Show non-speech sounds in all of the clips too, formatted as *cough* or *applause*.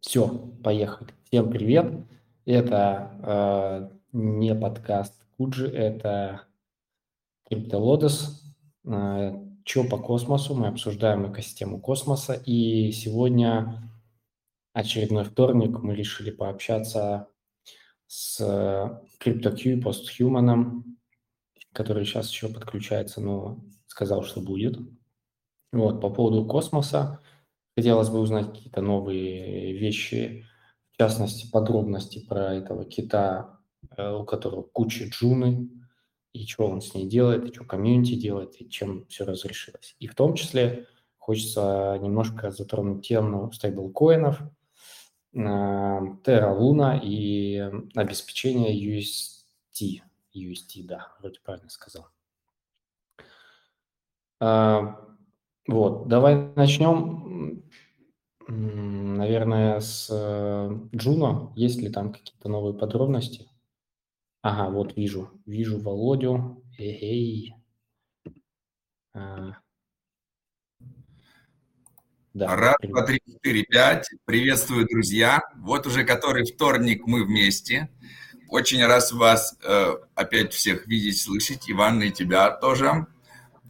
Все, поехали. Всем привет. Это э, не подкаст Куджи, это CryptoLotus. Э, Че по космосу? Мы обсуждаем экосистему космоса. И сегодня очередной вторник мы решили пообщаться с CryptoQ и PostHuman, который сейчас еще подключается, но сказал, что будет. Вот, по поводу космоса. Хотелось бы узнать какие-то новые вещи, в частности, подробности про этого кита, э, у которого куча джуны, и что он с ней делает, и что комьюнити делает, и чем все разрешилось. И в том числе хочется немножко затронуть тему стейблкоинов, э, Terra Luna и обеспечение UST. UST, да, вроде правильно сказал. Вот, давай начнем, наверное, с э, Джуно. Есть ли там какие-то новые подробности? Ага, вот вижу, вижу Володю. Эй, а. Да, Раз, два, три, четыре, пять. Приветствую, друзья. Вот уже который вторник мы вместе. Очень раз вас э, опять всех видеть, слышать. Иван, и тебя тоже.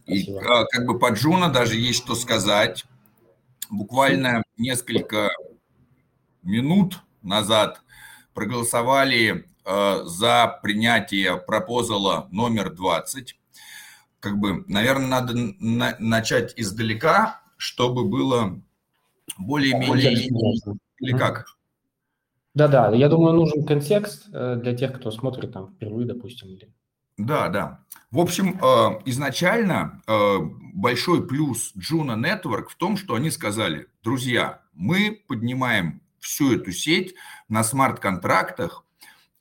И а, как бы по Джуна даже есть что сказать. Буквально несколько минут назад проголосовали э, за принятие пропозала номер 20. Как бы, наверное, надо на, начать издалека, чтобы было более-менее... Или как? Да-да, я думаю, нужен контекст э, для тех, кто смотрит там впервые, допустим, или да, да. В общем, э, изначально э, большой плюс Juno Network в том, что они сказали, друзья, мы поднимаем всю эту сеть на смарт-контрактах,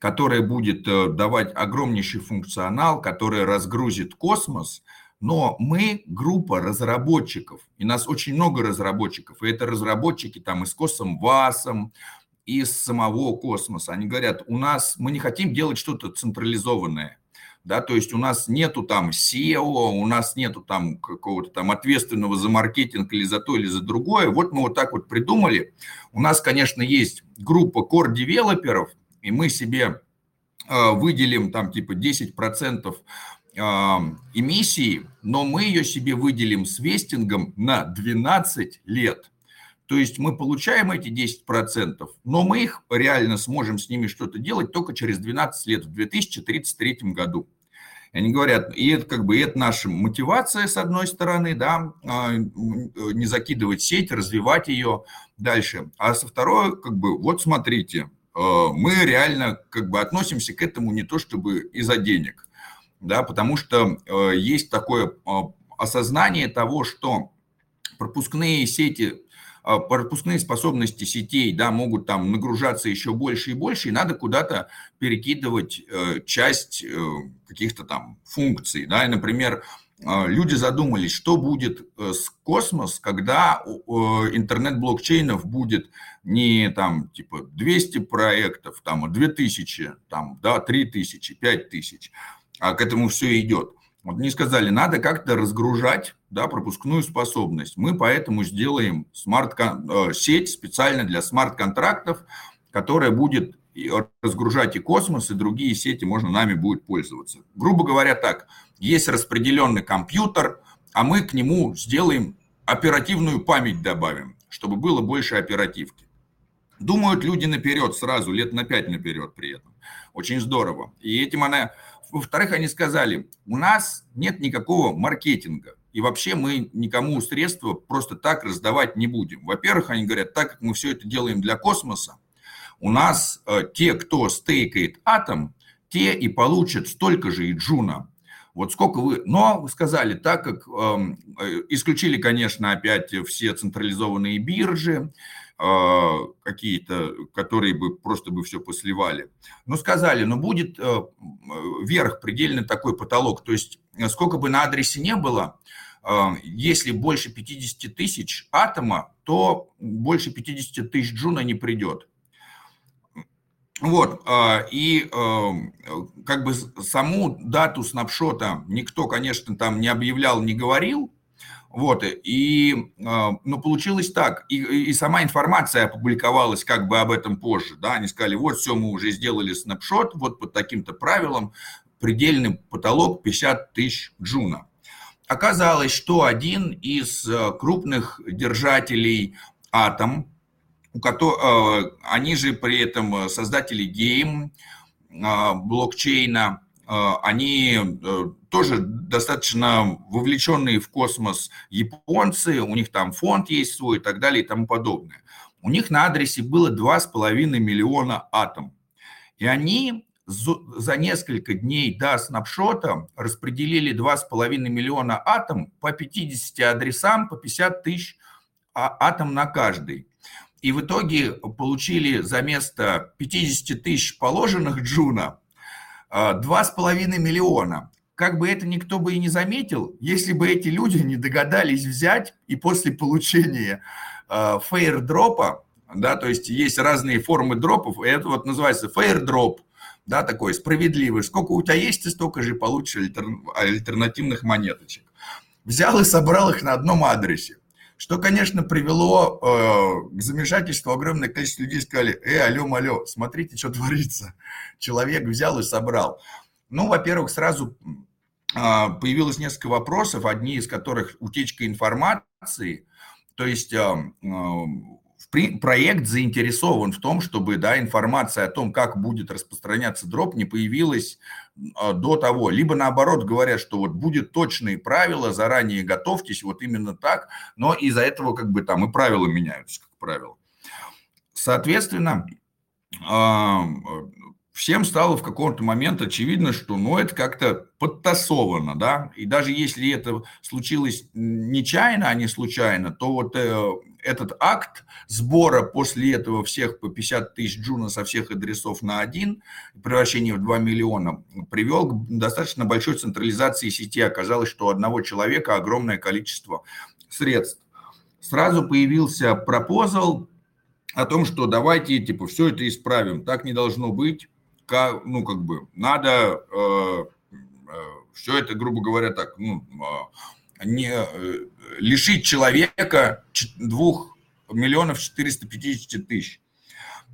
которая будет э, давать огромнейший функционал, которая разгрузит космос, но мы группа разработчиков, и нас очень много разработчиков, и это разработчики там и с Космвасом, из самого космоса. Они говорят, у нас мы не хотим делать что-то централизованное, да, то есть у нас нету там SEO, у нас нету там какого-то там ответственного за маркетинг или за то, или за другое. Вот мы вот так вот придумали. У нас, конечно, есть группа core-девелоперов, и мы себе э, выделим там типа 10% э, эмиссии, но мы ее себе выделим с вестингом на 12 лет. То есть мы получаем эти 10%, но мы их реально сможем с ними что-то делать только через 12 лет, в 2033 году. Они говорят, и это как бы это наша мотивация, с одной стороны, да, а, не закидывать сеть, развивать ее дальше. А со второй, как бы, вот смотрите, а, мы реально как бы относимся к этому не то чтобы из-за денег, да, потому что а, есть такое осознание того, что пропускные сети а, пропускные способности сетей да, могут там нагружаться еще больше и больше, и надо куда-то перекидывать э, часть э, каких-то там функций. Да, и, например, а, люди задумались, что будет э, с космос, когда интернет блокчейнов будет не там типа 200 проектов, там 2000, там, да, 3000, 5000, а к этому все идет. Вот мне сказали, надо как-то разгружать да, пропускную способность. Мы поэтому сделаем смарт э, сеть специально для смарт-контрактов, которая будет разгружать и космос, и другие сети можно нами будет пользоваться. Грубо говоря так, есть распределенный компьютер, а мы к нему сделаем оперативную память добавим, чтобы было больше оперативки. Думают люди наперед сразу, лет на пять наперед при этом. Очень здорово. И этим она во-вторых, они сказали, у нас нет никакого маркетинга. И вообще мы никому средства просто так раздавать не будем. Во-первых, они говорят, так как мы все это делаем для космоса, у нас э, те, кто стейкает атом, те и получат столько же и джуна. Вот сколько вы... Но сказали, так как эм, э, исключили, конечно, опять все централизованные биржи, какие-то, которые бы просто бы все посливали. Но сказали, но будет э, верх, предельно такой потолок. То есть сколько бы на адресе не было, а, если больше 50 тысяч атома, то больше 50 тысяч джуна не придет. Вот, а, и как бы саму дату снапшота никто, конечно, там не объявлял, не говорил, Вот, и, ну, получилось так, и, и сама информация опубликовалась как бы об этом позже, да, они сказали, вот, все, мы уже сделали снапшот, вот под таким-то правилом, предельный потолок 50 тысяч джуна. Оказалось, что один из э, крупных держателей Атом, у которого, э, они же при этом создатели гейм, блокчейна, они тоже достаточно вовлеченные в космос японцы, у них там фонд есть свой и так далее и тому подобное. У них на адресе было 2,5 миллиона атом. И они за несколько дней до снапшота распределили 2,5 миллиона атом по 50 адресам, по 50 тысяч а, атом на каждый. И в итоге получили за место 50 тысяч положенных Juno 2,5 а, миллиона. Как бы это никто бы и не заметил, если бы эти люди не догадались взять и после получения fairdrop а, да, то есть есть разные формы дропов, и это вот называется fairdrop, да, такой справедливый. Сколько у тебя есть, ты столько же получишь альтер... альтернативных монеточек. Взял и собрал их на одном адресе. Что, конечно, привело э, к замешательству огромное количество людей. Сказали, э, алло, алло, смотрите, что *laughs* творится. Человек взял и собрал. Ну, во-первых, сразу э, появилось несколько вопросов, одни из которых утечка информации. То есть проект заинтересован в том, чтобы да, информация о том, как будет распространяться дроп, не появилась а, до того. Либо наоборот говорят, что вот будет точные правила, заранее готовьтесь, вот именно так, но из-за этого как бы там и правила меняются, как правило. Соответственно, а, всем стало в каком-то момент очевидно, что ну, это как-то подтасовано, да, и даже если это случилось нечаянно, а не случайно, то вот э, этот акт сбора после этого всех по 50 тысяч джуна со всех адресов на один, превращение в 2 миллиона, привел к достаточно большой централизации сети. Оказалось, что у одного человека огромное количество средств. Сразу появился пропозал о том, что давайте типа все это исправим, так не должно быть, как, ну как бы надо э, э, все это, грубо говоря, так, ну, э, не э, лишить человека двух миллионов 450 тысяч.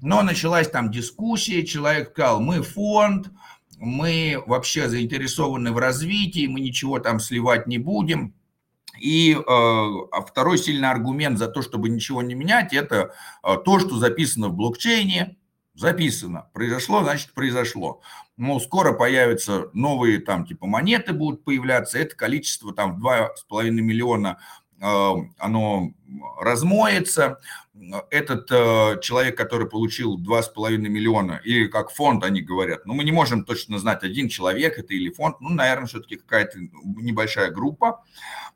Но началась там дискуссия, человек сказал, мы фонд, мы вообще заинтересованы в развитии, мы ничего там сливать не будем. И э, а второй сильный аргумент за то, чтобы ничего не менять, это э, то, что записано в блокчейне, записано. Произошло, значит, произошло. Мол, скоро появятся новые там типа монеты будут появляться, это количество там в 2,5 миллиона э, оно размоется. Этот э, человек, который получил 2,5 миллиона, или как фонд они говорят, ну мы не можем точно знать, один человек это или фонд, ну, наверное, все-таки какая-то небольшая группа.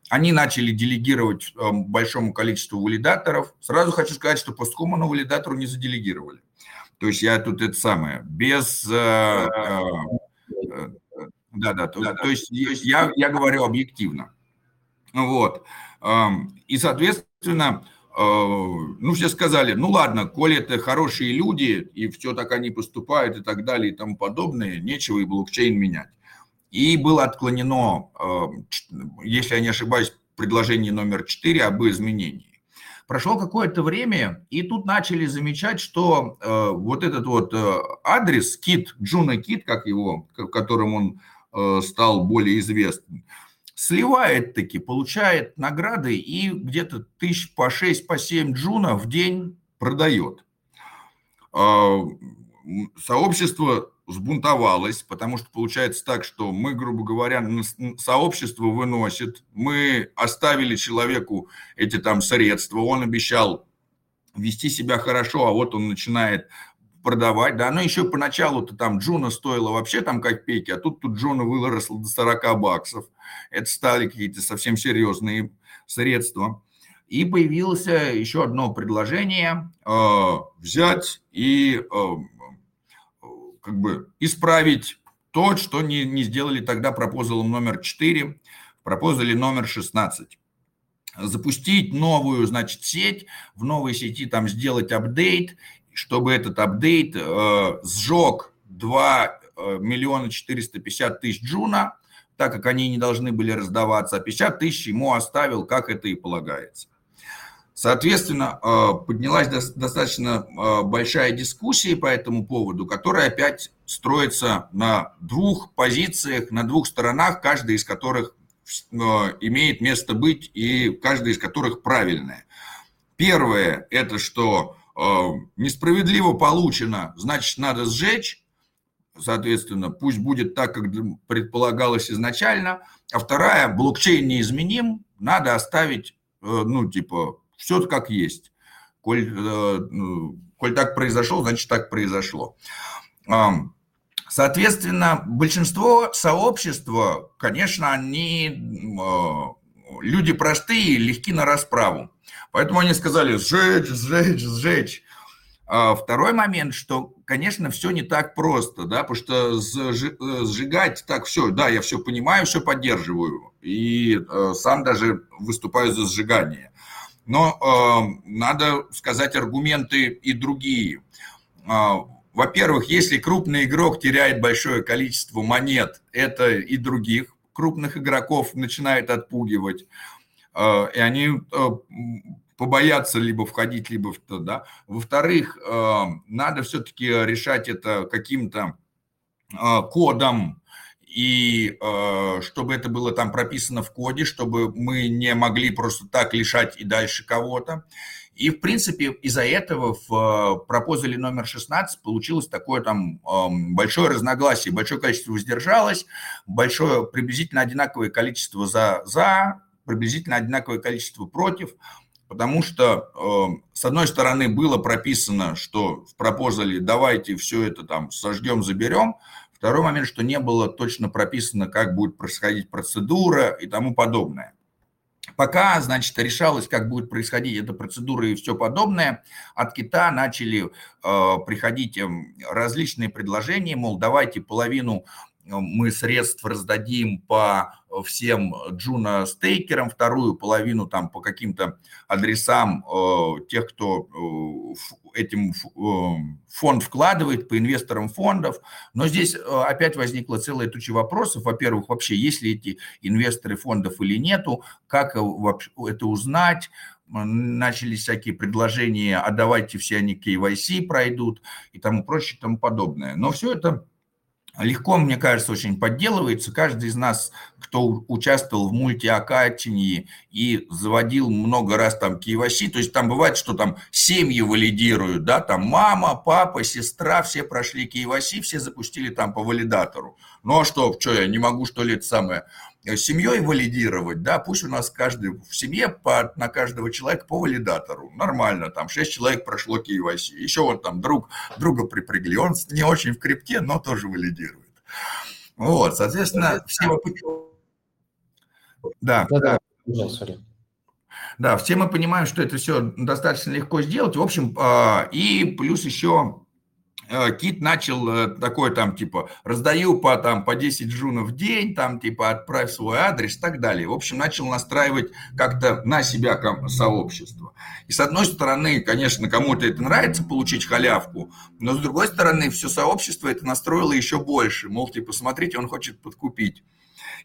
Они начали делегировать э, большому количеству валидаторов. Сразу хочу сказать, что посткуману валидатору не заделегировали. То есть я тут это самое, без... Э, э, да, да, то, то есть я, я говорю объективно. Вот. И, соответственно, э, ну, все сказали, ну, ладно, коли это хорошие люди, и все так они поступают и так далее и тому подобное, нечего и блокчейн менять. И было отклонено, если я не ошибаюсь, предложение номер 4 об изменении. Прошло какое-то время, и тут начали замечать, что э, вот этот вот э, адрес, кит, Juno кит, как его, которым он э, стал более известным, сливает таки, получает награды и где-то тысяч по 6, по 7 Джуна в день продает. Э, сообщество взбунтовалась, потому что получается так, что мы, грубо говоря, сообщество выносит, мы оставили человеку эти там средства, он обещал вести себя хорошо, а вот он начинает продавать, да, но еще поначалу-то там Juno стоила вообще там копейки, а тут тут Juno выросла до 40 баксов, это стали какие-то совсем серьезные средства. И появилось еще одно предложение э, взять и э, как бы исправить то, что не, не сделали тогда proposal ом номер 4, proposal е номер 16. Запустить новую, значит, сеть, в новой сети там сделать апдейт, чтобы этот апдейт э, сжег 2 э, миллиона 450 тысяч джуна, так как они не должны были раздаваться, а 50 тысяч ему оставил, как это и полагается. Соответственно, э, поднялась достаточно э, большая дискуссия по этому поводу, которая опять строится на двух позициях, на двух сторонах, каждая из которых э, имеет место быть и каждая из которых правильная. Первое – это что несправедливо получено, значит, надо сжечь, соответственно, пусть будет так, как предполагалось изначально. А вторая – блокчейн неизменим, надо оставить, ну, типа, все как есть. Коль, э, ну, коль так произошло, значит так произошло. Соответственно, большинство сообщества, конечно, они э, люди простые, легки на расправу. Поэтому они сказали сжечь, сжечь, сжечь. А второй момент, что, конечно, все не так просто, да, потому что э, сжигать так все, да, я все понимаю, все поддерживаю, и сам даже выступаю за сжигание. Но э, надо сказать аргументы и другие. Э, во-первых, если крупный игрок теряет большое количество монет, это и других крупных игроков начинает отпугивать. Э, и они э, побоятся либо входить, либо в то, да. Во-вторых, э, надо все-таки решать это каким-то э, кодом, и э, чтобы это было там прописано в коде, чтобы мы не могли просто так лишать и дальше кого-то. И, в принципе, из-за этого в э, пропозале номер 16 получилось такое там э, большое разногласие, большое количество воздержалось, большое приблизительно одинаковое количество за, за приблизительно одинаковое количество против, потому что, э, с одной стороны, было прописано, что в пропозале давайте все это там сожгем, заберем, Второй момент, что не было точно прописано, как будет происходить процедура и тому подобное. Пока, значит, решалось, как будет происходить эта процедура и все подобное, от Кита начали э, приходить эм, различные предложения, мол, давайте половину мы средств раздадим по всем Джуна стейкерам, вторую половину там по каким-то адресам э, тех, кто э, этим э, фонд вкладывает, по инвесторам фондов. Но здесь э, опять возникла целая туча вопросов. Во-первых, вообще, есть ли эти инвесторы фондов или нету, как э, это узнать, начались всякие предложения, а давайте все они KYC пройдут и тому прочее, и тому подобное. Но все это легко, мне кажется, очень подделывается. Каждый из нас, кто участвовал в мультиакатинии и заводил много раз там KYC, то есть там бывает, что там семьи валидируют, да, там мама, папа, сестра, все прошли KYC, все запустили там по валидатору. Ну а что, что я не могу, что ли, это самое, семьей валидировать, да, пусть у нас каждый в семье по, на каждого человека по валидатору, нормально, там 6 человек прошло KYC, еще вот там друг, друга припрягли, он не очень в крипте, но тоже валидирует. Вот, соответственно, все мы... Да, да, да. Да, все мы понимаем, что это все достаточно легко сделать. В общем, а, и плюс еще Э, Кит начал э, такой там, типа, раздаю по, там, по 10 джунов в день, там, типа, отправь свой адрес и так далее. В общем, начал настраивать как-то на себя сообщество. И с одной стороны, конечно, кому-то это нравится, получить халявку, но с другой стороны, все сообщество это настроило еще больше. Мол, типа, смотрите, он хочет подкупить.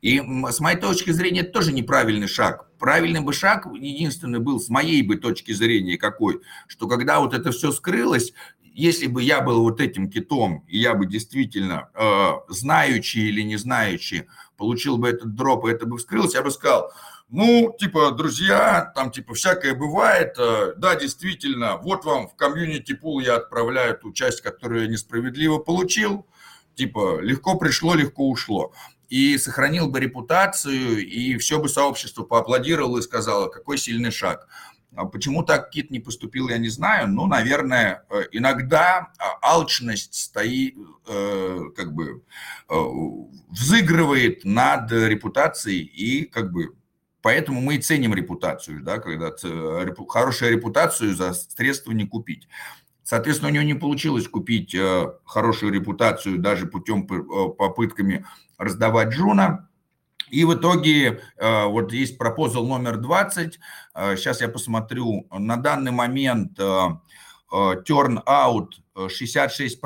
И с моей точки зрения, это тоже неправильный шаг. Правильный бы шаг, единственный был, с моей бы точки зрения какой, что когда вот это все скрылось, если бы я был вот этим китом, и я бы действительно, э, знаючи или не знаючи, получил бы этот дроп, и это бы вскрылось, я бы сказал, ну, типа, друзья, там, типа, всякое бывает, э, да, действительно, вот вам в комьюнити пул я отправляю ту часть, которую я несправедливо получил, типа, легко пришло, легко ушло. И сохранил бы репутацию, и все бы сообщество поаплодировало и сказало, какой сильный шаг. А почему так Кит не поступил, я не знаю. Ну, наверное, э, иногда а, алчность стоит, э, как бы э, взыгрывает над репутацией и как бы Поэтому мы и ценим репутацию, да, когда хорошую репутацию за средства не купить. Соответственно, у него не получилось купить хорошую репутацию даже путем попытками раздавать Джуна. И в итоге э, вот есть пропозал номер 20. Сейчас э, я посмотрю. На данный момент э, turn out 66%,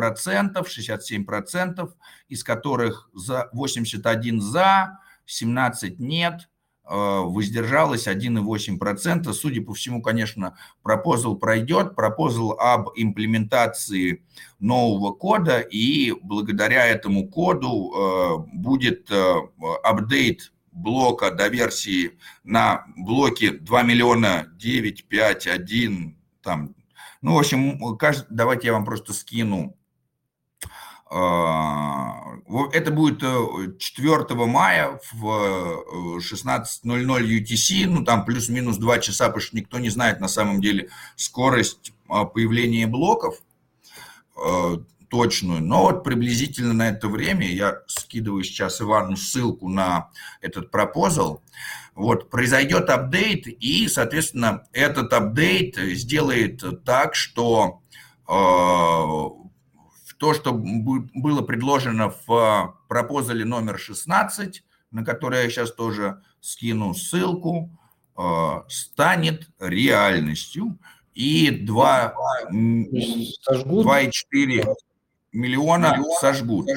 67%, из которых за 81 за, 17 нет, воздержалось 1,8%. Судя по всему, конечно, пропозал пройдет, пропозал об имплементации нового кода, и благодаря этому коду будет апдейт блока до версии на блоке 2 миллиона 9, 5, 1, там, ну, в общем, давайте я вам просто скину. А, это будет 4 э, мая в 16.00 э, UTC, ну, там плюс-минус 2 часа, потому что никто не знает на самом деле скорость а, появления блоков э, точную, но вот приблизительно на это время, я скидываю сейчас Ивану ссылку на этот пропозал, вот, произойдет апдейт, и, соответственно, этот апдейт сделает так, что то, что было предложено в пропозале номер 16, на который я сейчас тоже скину ссылку, э, станет реальностью. И 2,4 миллиона сожгут.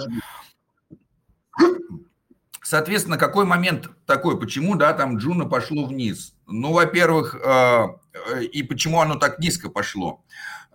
Соответственно, какой момент такой, почему, да, там Джуна пошло вниз? Ну, во-первых, э, э, и почему оно так низко пошло?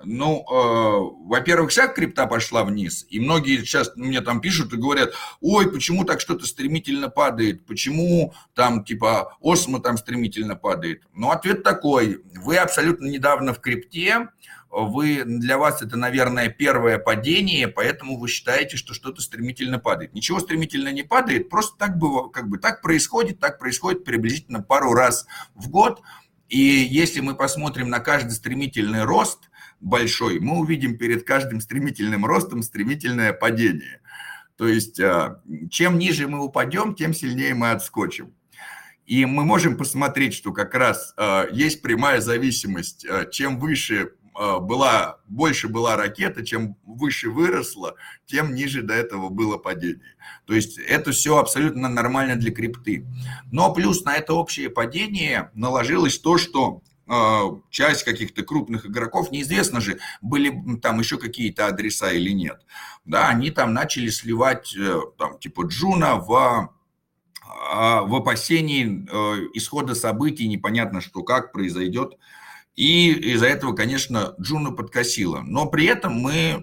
Ну, э, во-первых, вся крипта пошла вниз, и многие сейчас мне там пишут и говорят, ой, почему так что-то стремительно падает, почему там типа осмо там стремительно падает. Ну, ответ такой, вы абсолютно недавно в крипте, вы, для вас это, наверное, первое падение, поэтому вы считаете, что что-то стремительно падает. Ничего стремительно не падает, просто так, было, как бы, так происходит, так происходит приблизительно пару раз в год. И если мы посмотрим на каждый стремительный рост большой, мы увидим перед каждым стремительным ростом стремительное падение. То есть а, чем ниже мы упадем, тем сильнее мы отскочим. И мы можем посмотреть, что как раз э, есть прямая зависимость. Э, чем выше была, больше была ракета, чем выше выросла, тем ниже до этого было падение. То есть это все абсолютно нормально для крипты. Но плюс на это общее падение наложилось то, что а, часть каких-то крупных игроков, неизвестно же, были там еще какие-то адреса или нет. Да, они там начали сливать, э, там, типа Juno в а, в опасении э, исхода событий, непонятно что, как произойдет и из-за этого, конечно, Juno подкосила. Но при этом мы э,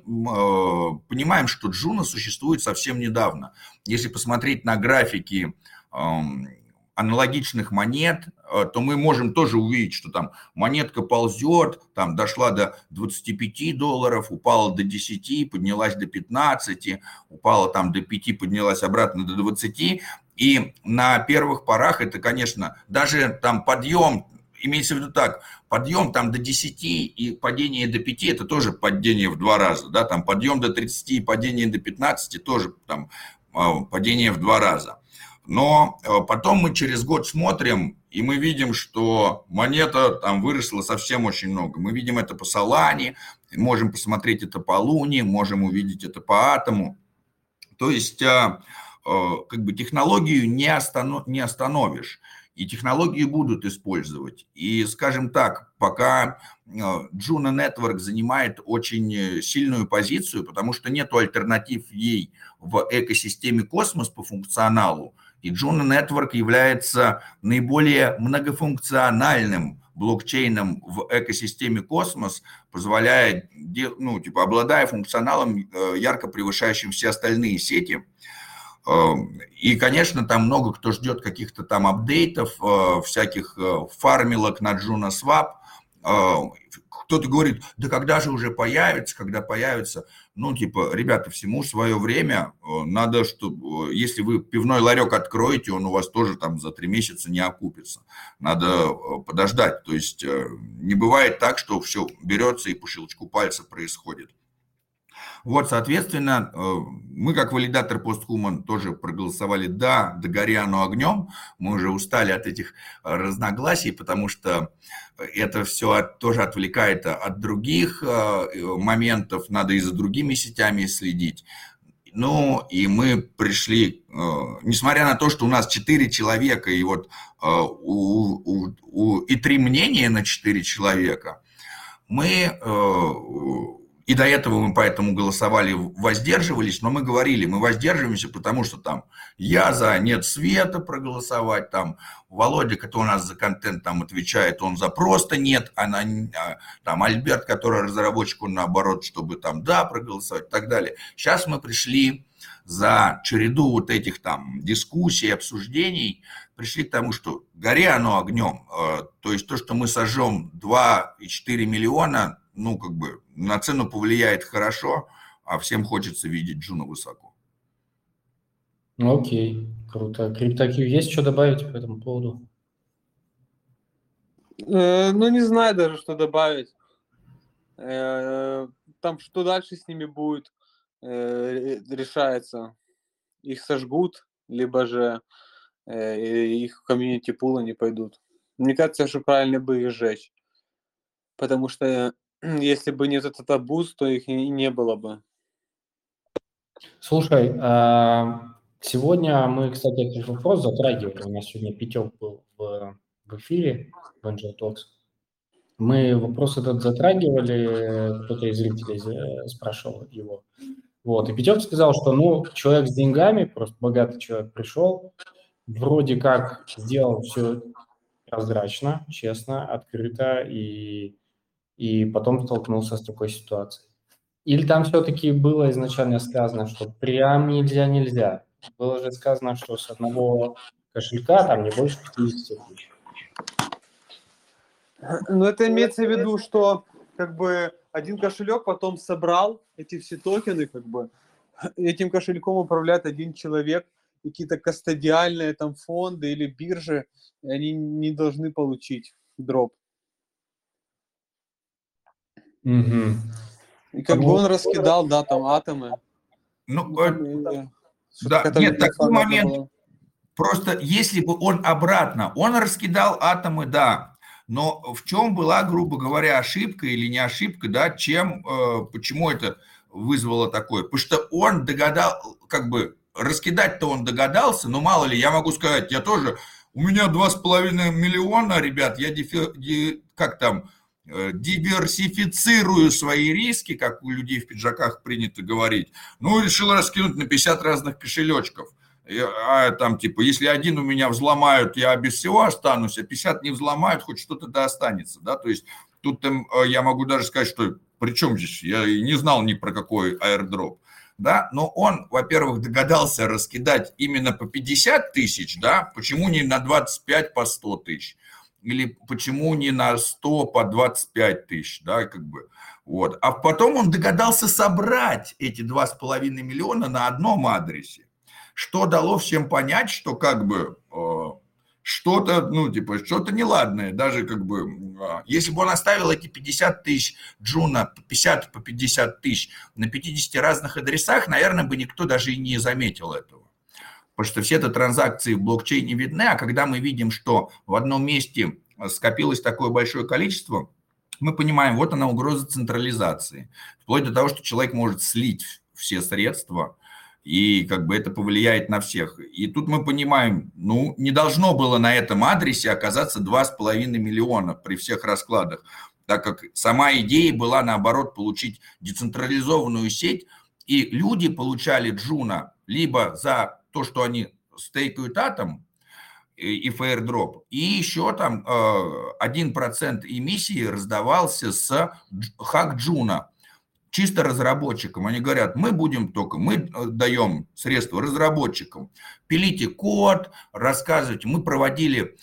понимаем, что Juno существует совсем недавно. Если посмотреть на графики э, аналогичных монет, э, то мы можем тоже увидеть, что там монетка ползет, там дошла до 25 долларов, упала до 10, поднялась до 15, упала там до 5, поднялась обратно до 20. И на первых порах это, конечно, даже там подъем имеется в виду так, подъем там до 10 и падение до 5, это тоже падение в два раза, да, там подъем до 30 и падение до 15 тоже там а, падение в два раза. Но а, потом мы через год смотрим, и мы видим, что монета там выросла совсем очень много. Мы видим это по Солане, можем посмотреть это по Луне, можем увидеть это по Атому. То есть а, как бы технологию не, останов, не остановишь и технологии будут использовать. И, скажем так, пока Juno Network занимает очень э, сильную позицию, потому что нет альтернатив ей в экосистеме космос по функционалу, и Juno Network является наиболее многофункциональным блокчейном в экосистеме космос, позволяя, ну, типа, обладая функционалом, э, ярко превышающим все остальные сети, и, конечно, там много кто ждет каких-то там апдейтов, э, всяких э, фармилок на Juno Swap. Э, кто-то говорит, да когда же уже появится, когда появится. Ну, типа, ребята, всему свое время. Надо, чтобы, если вы пивной ларек откроете, он у вас тоже там за три месяца не окупится. Надо подождать. То есть не бывает так, что все берется и по щелчку пальца происходит. Вот, соответственно, э, мы как валидатор постхуман тоже проголосовали «да», догоряну огнем. Мы уже устали от этих э, разногласий, потому что это все тоже отвлекает от других э, моментов, надо и за другими сетями следить. Ну, и мы пришли, несмотря на то, что у нас четыре человека, и вот у, у, у, и три мнения на четыре человека, мы И до этого мы поэтому голосовали, воздерживались, но мы говорили, мы воздерживаемся, потому что там я за нет света проголосовать, там Володя, который у нас за контент там отвечает, он за просто нет, а, на, а там Альберт, который разработчик, он наоборот, чтобы там да проголосовать и так далее. Сейчас мы пришли за череду вот этих там дискуссий, обсуждений, пришли к тому, что гори оно огнем. Э, то есть то, что мы сожжем 2,4 миллиона, ну, как бы на цену повлияет хорошо, а всем хочется видеть Juno высоко. Окей, круто. CryptoQ есть что добавить по этому поводу? Э, ну, не знаю даже, что добавить. Э, там что дальше с ними будет, э, решается. Их сожгут, либо же их комьюнити пулы не пойдут. Мне кажется, что правильно бы их сжечь. Потому что если бы нет этот абуз, то их и не было бы. Слушай, а, сегодня мы, кстати, этот вопрос затрагивали. У нас сегодня Петек был в, в эфире в Angel Talks. Мы вопрос этот затрагивали, кто-то из зрителей спрашивал его. Вот, и Петек сказал, что, ну, человек с деньгами, просто богатый человек пришел, вроде как сделал все прозрачно, честно, открыто, и и потом столкнулся с такой ситуацией. Или там все-таки было изначально сказано, что прям нельзя, нельзя. Было же сказано, что с одного кошелька там не больше 50 тысяч. Ну, это имеется в виду, что как бы один кошелек потом собрал эти все токены, как бы этим кошельком управляет один человек, какие-то кастодиальные там фонды или биржи, они не должны получить дроп. Угу. И как бы он раскидал, да, там атомы. Ну, э, да, нет, такой момент. Просто если бы он обратно, он раскидал атомы, да, но в чем была, грубо говоря, ошибка или не ошибка, да, чем, э, почему это вызвало такое? Потому что он догадал, как бы, раскидать-то он догадался, но мало ли, я могу сказать, я тоже, у меня два с половиной миллиона, ребят, я дефи, как там, Э, диверсифицирую свои риски, как у людей в пиджаках принято говорить, ну, решил раскинуть на 50 разных кошелечков. А там, типа, если один у меня взломают, я без всего останусь, а 50 не взломают, хоть что-то да останется, да, то есть тут там, э, я могу даже сказать, что при чем здесь, я не знал ни про какой аирдроп, да, но он, во-первых, догадался раскидать именно по 50 тысяч, да, почему не на 25 по 100 тысяч, или почему не на 100 по 25 тысяч, да, как бы, вот. А потом он догадался собрать эти 2,5 миллиона на одном адресе, что дало всем понять, что как бы э, что-то, ну, типа, что-то неладное, даже как бы, э, если бы он оставил эти 50 тысяч Джуна, 50 по 50 тысяч на 50 разных адресах, наверное, бы никто даже и не заметил этого потому что все это транзакции в блокчейне видны, а когда мы видим, что в одном месте скопилось такое большое количество, мы понимаем, вот она угроза централизации. Вплоть до того, что человек может слить все средства, и как бы это повлияет на всех. И тут мы понимаем, ну, не должно было на этом адресе оказаться 2,5 миллиона при всех раскладах, так как сама идея была, наоборот, получить децентрализованную сеть, и люди получали Джуна либо за то, что они стейкают атом и fairdrop, и еще там 1% э, эмиссии раздавался с Hack Juno чисто разработчикам. Они говорят, мы будем только, мы э, даем средства разработчикам. Пилите код, рассказывайте. Мы проводили э,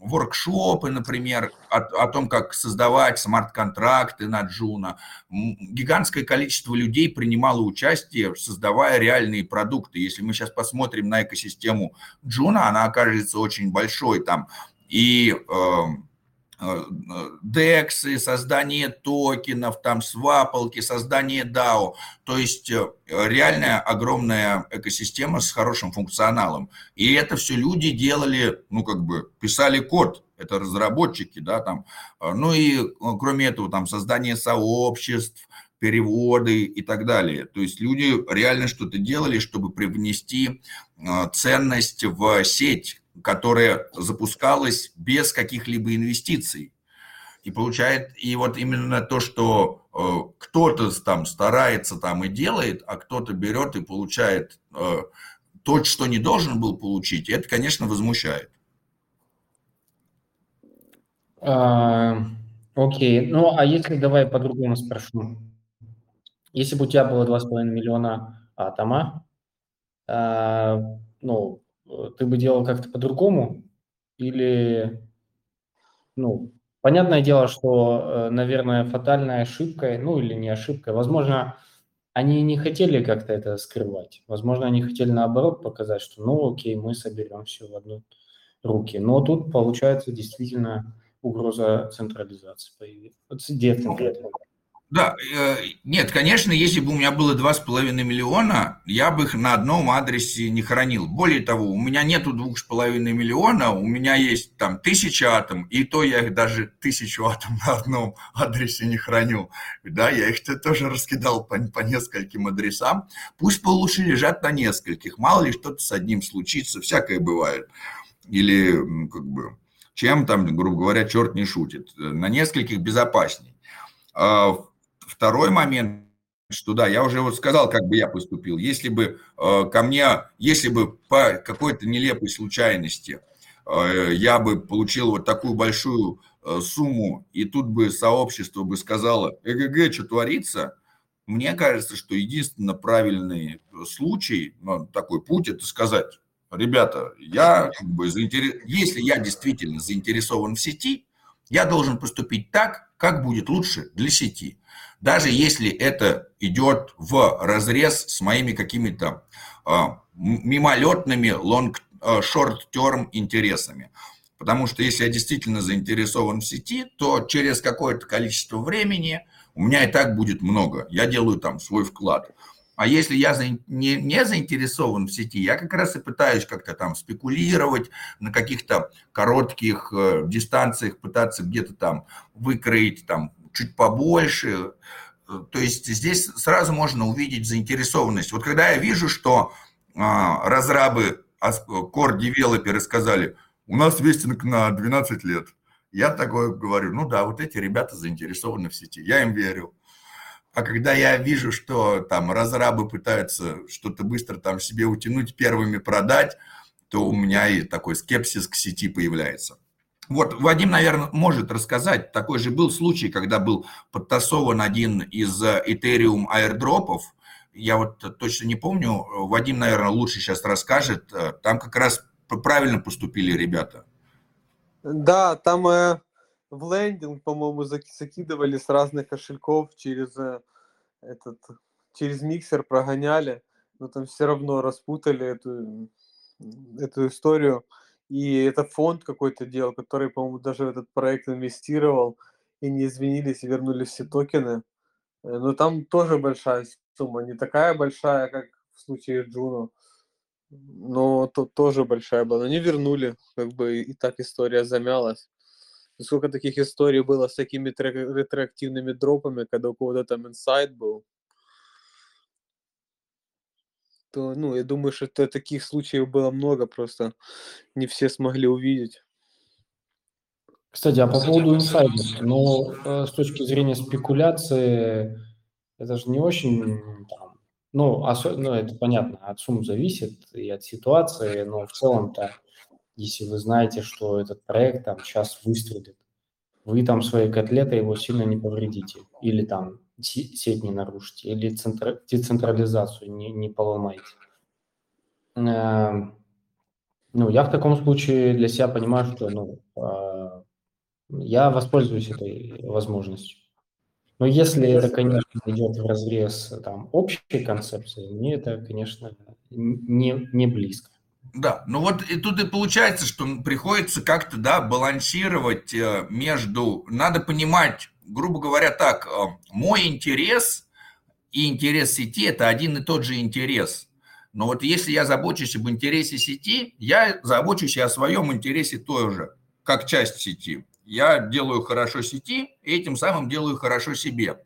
воркшопы, например, о, о том, как создавать смарт-контракты на Juno. Гигантское количество людей принимало участие, создавая реальные продукты. Если мы сейчас посмотрим на экосистему Джуна, она окажется очень большой там. И э, DEX, создание токенов, там свапалки, создание DAO. То есть э, реальная огромная экосистема с хорошим функционалом. И это все люди делали, ну как бы писали код, это разработчики, да, там. Ну и э, кроме этого там создание сообществ, переводы и так далее. То есть люди реально что-то делали, чтобы привнести э, ценность в сеть, которая запускалась без каких-либо инвестиций. И получает, и вот именно то, что э, кто-то там старается там и делает, а кто-то берет и получает э, то, что не должен был получить, это, конечно, возмущает. А, окей, ну а если, давай по-другому спрошу. Если бы у тебя было 2,5 миллиона атома, а, ну, ты бы делал как-то по-другому? Или, ну, понятное дело, что, э, наверное, фатальной ошибкой, ну или не ошибкой, возможно, они не хотели как-то это скрывать. Возможно, они хотели наоборот показать, что ну окей, мы соберем все в одну руки. Но тут получается действительно угроза централизации появилась. Децентрализации. Да, э, нет, конечно, если бы у меня было 2,5 миллиона, я бы их на одном адресе не хранил. Более того, у меня нету 2,5 миллиона, у меня есть там тысяча атом, и то я их даже тысячу атом на одном *laughs* адресе не храню. Да, я их тоже раскидал по, по нескольким адресам. Пусть получше лежат на нескольких, мало ли что-то с одним случится, всякое бывает. Или как бы чем там, грубо говоря, черт не шутит. На нескольких безопасней. А Второй момент, что да, я уже вот сказал, как бы я поступил. Если бы э, ко мне, если бы по какой-то нелепой случайности э, я бы получил вот такую большую э, сумму, и тут бы сообщество бы сказало, ЭГГ, что творится, мне кажется, что единственно правильный случай, ну, такой путь, это сказать, ребята, я как бы заинтерес... если я действительно заинтересован в сети, я должен поступить так, как будет лучше для сети даже если это идет в разрез с моими какими-то а, мимолетными long, а, short-term интересами. Потому что если я действительно заинтересован в сети, то через какое-то количество времени у меня и так будет много. Я делаю там свой вклад. А если я не, заинтересован в сети, я как раз и пытаюсь как-то там спекулировать на каких-то коротких э, дистанциях, пытаться где-то там выкроить там чуть побольше. То есть здесь сразу можно увидеть заинтересованность. Вот когда я вижу, что а, разрабы, core-девелоперы сказали, у нас вестинг на 12 лет, я такое говорю, ну да, вот эти ребята заинтересованы в сети, я им верю. А когда я вижу, что там разрабы пытаются что-то быстро там себе утянуть, первыми продать, то у меня и такой скепсис к сети появляется. Вот Вадим, наверное, может рассказать. Такой же был случай, когда был подтасован один из Ethereum аирдропов. Я вот точно не помню. Вадим, наверное, лучше сейчас расскажет. Там как раз правильно поступили ребята. Да, там э, в лендинг, по-моему, закидывали с разных кошельков через э, этот через миксер прогоняли, но там все равно распутали эту эту историю. И это фонд какой-то делал, который, по-моему, даже в этот проект инвестировал, и не извинились, и вернули все токены. Э, но там тоже большая сумма, не такая большая, как в случае с Джуно, но то, тоже большая была. Но не вернули, как бы и так история замялась. Сколько таких историй было с такими ретроактивными дропами, когда у кого-то там инсайт был, то, ну, я думаю, что это, таких случаев было много, просто не все смогли увидеть. Кстати, а по поводу инсайдов, но э, с точки зрения спекуляции, это же не очень, там, ну, осо- ну, это понятно, от сумм зависит и от ситуации, но в целом-то, если вы знаете, что этот проект там сейчас выстрелит, вы там своей котлетой его сильно не повредите. Или там сеть не нарушите, или центра, децентрализацию не, не поломаете. Эм, ну, я в таком случае для себя понимаю, что ну, а, я воспользуюсь этой возможностью. Но если это, конечно, идет в разрез там, общей концепции, мне это, конечно, не, не близко. Да, ну вот и тут и получается, что приходится как-то, да, балансировать э, между, надо понимать, грубо говоря, так, э, мой интерес и интерес сети – это один и тот же интерес. Но вот если я забочусь об интересе сети, я забочусь и о своем интересе тоже, как часть сети. Я делаю хорошо сети, и этим самым делаю хорошо себе.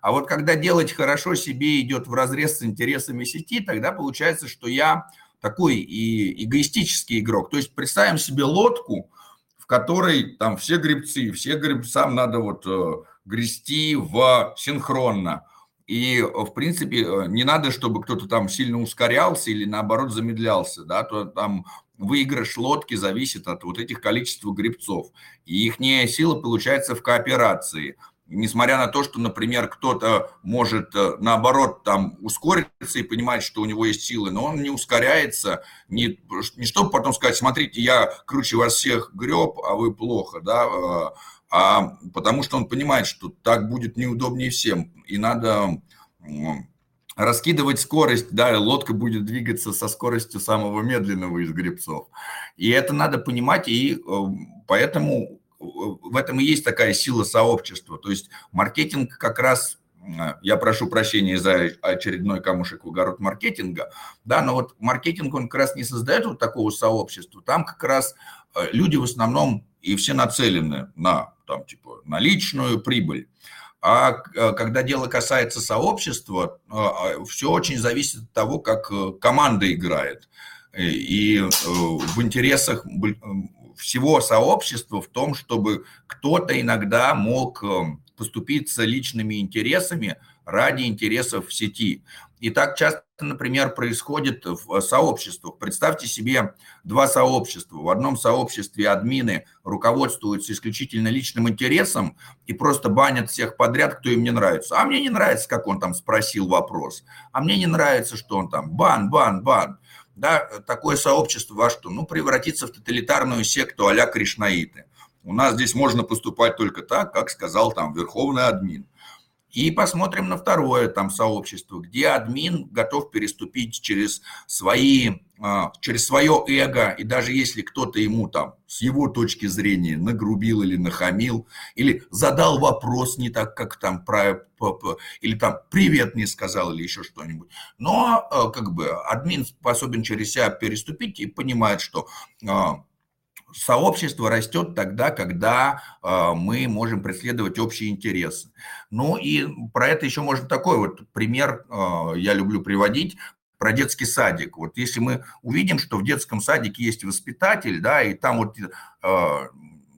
А вот когда делать хорошо себе идет в разрез с интересами сети, тогда получается, что я такой и эгоистический игрок. То есть представим себе лодку, в которой там все гребцы, все гребцам надо вот э, грести в синхронно. И, в принципе, не надо, чтобы кто-то там сильно ускорялся или, наоборот, замедлялся, да, то там выигрыш лодки зависит от вот этих количества гребцов. И их сила получается в кооперации – несмотря на то, что, например, кто-то может, э, наоборот, там ускориться и понимать, что у него есть силы, но он не ускоряется, не, не чтобы потом сказать, смотрите, я круче вас всех греб, а вы плохо, да, э, а потому что он понимает, что так будет неудобнее всем, и надо раскидывать скорость, да, лодка будет двигаться со скоростью самого медленного из гребцов. И это надо понимать, и э, поэтому в этом и есть такая сила сообщества. То есть маркетинг как раз я прошу прощения за очередной камушек в огород маркетинга, да, но вот маркетинг, он как раз не создает вот такого сообщества, там как раз э, люди в основном и все нацелены на, там, типа, на личную прибыль. А э, когда дело касается сообщества, э, все очень зависит от того, как команда играет. И в интересах всего сообщества в том, чтобы кто-то иногда мог эм, поступиться личными интересами ради интересов сети. И так часто, например, происходит в сообществах. Представьте себе два сообщества. В одном сообществе админы руководствуются исключительно личным интересом и просто банят всех подряд, кто им не нравится. А мне не нравится, как он там спросил вопрос. А мне не нравится, что он там бан, бан, бан да, такое сообщество во что? Ну, превратиться в тоталитарную секту а-ля Кришнаиты. У нас здесь можно поступать только так, как сказал там верховный админ. И посмотрим на второе там сообщество, где админ готов переступить через свои, через свое эго, и даже если кто-то ему там с его точки зрения нагрубил или нахамил, или задал вопрос не так, как там или там привет не сказал, или еще что-нибудь. Но а, как бы админ способен через себя переступить и понимает, что а, сообщество растет тогда, когда мы можем преследовать общие интересы. Ну и про это еще можно такой вот пример, я люблю приводить, про детский садик. Вот если мы увидим, что в детском садике есть воспитатель, да, и там вот э,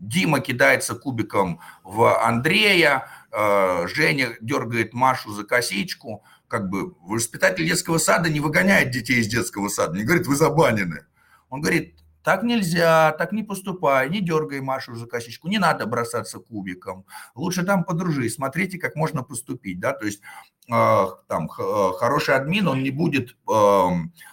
Дима кидается кубиком в Андрея, э, Женя дергает Машу за косичку, как бы воспитатель детского сада не выгоняет детей из детского сада, не говорит, вы забанены. Он говорит, так нельзя, так не поступай, не дергай Машу за косичку, не надо бросаться кубиком. Лучше там подружись, смотрите, как можно поступить. Да? То есть э, там э, хороший админ, он не будет э,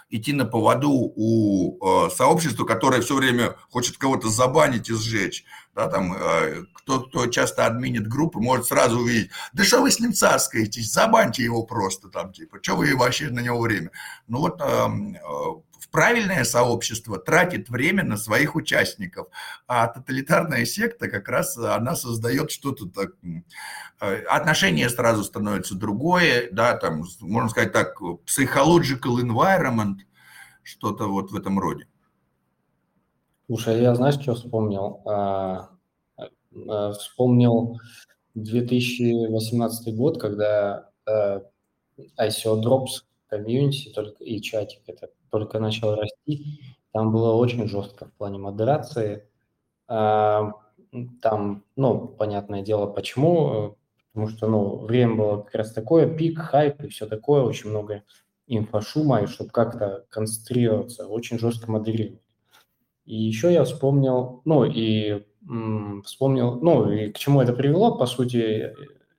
идти на поводу у э, сообщества, которое все время хочет кого-то забанить и сжечь. Да, там, э, кто, кто часто админит группы, может сразу увидеть, да что вы с ним цаскаетесь, забаньте его просто там, типа, что вы вообще на него время. Ну вот эм, э, правильное сообщество тратит время на своих участников, а тоталитарная секта как раз она создает что-то так, э, отношение сразу становится другое, да, там, можно сказать так, psychological environment, что-то вот в этом роде. Слушай, я знаешь, что вспомнил? А, а, вспомнил 2018 год, когда а, ICO Drops комьюнити только, и чатик это только начал расти, там было очень жестко в плане модерации. А, там, ну, понятное дело, почему, потому что, ну, время было как раз такое, пик, хайп и все такое, очень много инфошума, и чтобы как-то концентрироваться, очень жестко модерировать. И еще я вспомнил, ну, и м, вспомнил, ну, и к чему это привело, по сути,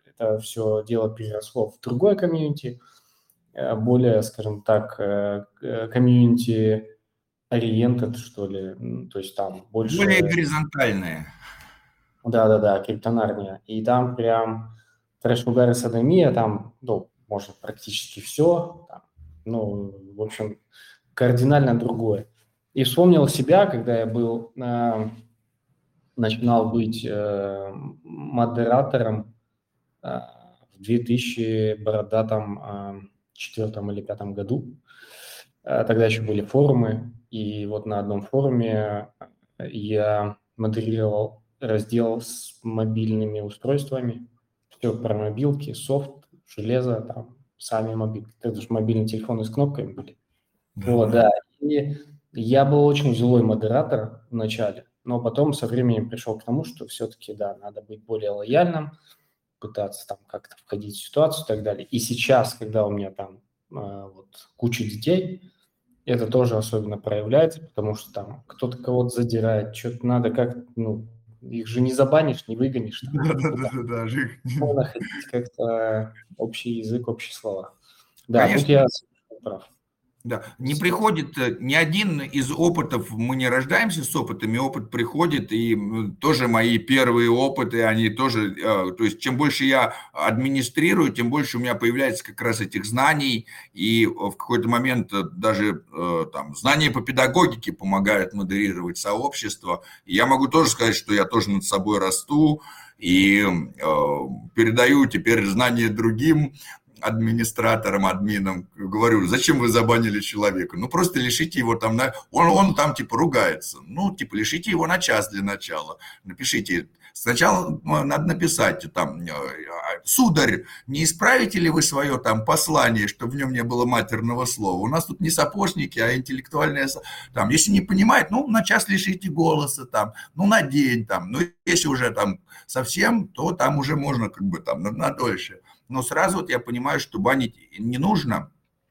это все дело переросло в другое комьюнити – Э, более, скажем так, э, комьюнити ориентед, что ли, то есть там больше... Более горизонтальные. Да-да-да, криптонарния. И там прям трэш угар и садомия, там, ну, может, практически все, там, ну, в общем, кардинально другое. И вспомнил себя, когда я был, э, начинал быть э, модератором э, в 2000 бородатом э, четвертом или пятом году. Э, тогда еще были форумы, и вот на одном форуме э, я модерировал раздел с мобильными устройствами. Все про мобилки, софт, железо, там, сами мобилки. Это же мобильные телефоны с кнопками были. Да. Вот, да. И я был очень злой модератор в начале. но потом со временем пришел к тому, что все-таки, да, надо быть более лояльным, пытаться там как-то входить в ситуацию и так далее. И сейчас, когда у меня там э, вот куча детей, это тоже особенно проявляется, потому что там кто-то кого-то задирает, что-то надо как ну, их же не забанишь, не выгонишь. Да-да-да, Надо *laughs* находить как-то общий язык, общие слова. Да, Конечно. тут я прав. Да, не приходит э, ни один из опытов, мы не рождаемся с опытами, опыт приходит, и тоже мои первые опыты, они тоже, э, то есть чем больше я администрирую, тем больше у меня появляется как раз этих знаний, и в какой-то момент э, даже там знания по педагогике помогают модерировать сообщество. И я могу тоже сказать, что я тоже над собой расту, и передаю теперь знания другим, администратором, админом, говорю, зачем вы забанили человека? Ну, просто лишите его там, на... он, он там типа ругается. Ну, типа, лишите его на час для начала. Напишите, сначала надо написать там, э, сударь, не исправите ли вы свое там послание, чтобы в нем не было матерного слова? У нас тут не сапожники, а интеллектуальные, там, если не понимает, ну, на час лишите голоса там, ну, на день там, ну, если уже там совсем, то там уже можно как бы там на, на дольше но сразу вот я понимаю, что банить не нужно.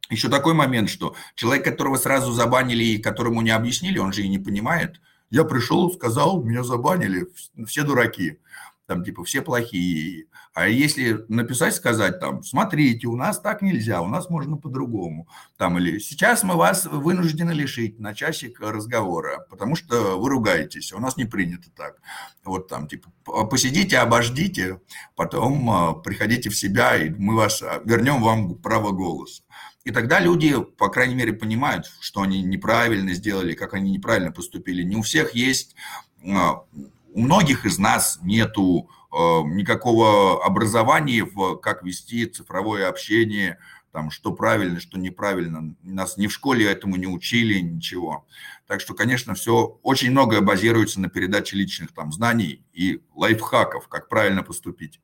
Еще такой момент, что человек, которого сразу забанили и которому не объяснили, он же и не понимает. Я пришел, сказал, меня забанили, все дураки там типа все плохие. А если написать, сказать там, смотрите, у нас так нельзя, у нас можно по-другому. Там или сейчас мы вас вынуждены лишить на часик разговора, потому что вы ругаетесь, у нас не принято так. Вот там типа посидите, обождите, потом а, приходите в себя, и мы вас а, вернем вам право голоса. И тогда люди, по крайней мере, понимают, что они неправильно сделали, как они неправильно поступили. Не у всех есть а, у многих из нас нету никакого образования в как вести цифровое общение, там, что правильно, что неправильно. Нас ни в школе этому не учили, ничего. Так что, конечно, все очень многое базируется на передаче личных там знаний и лайфхаков, как правильно поступить.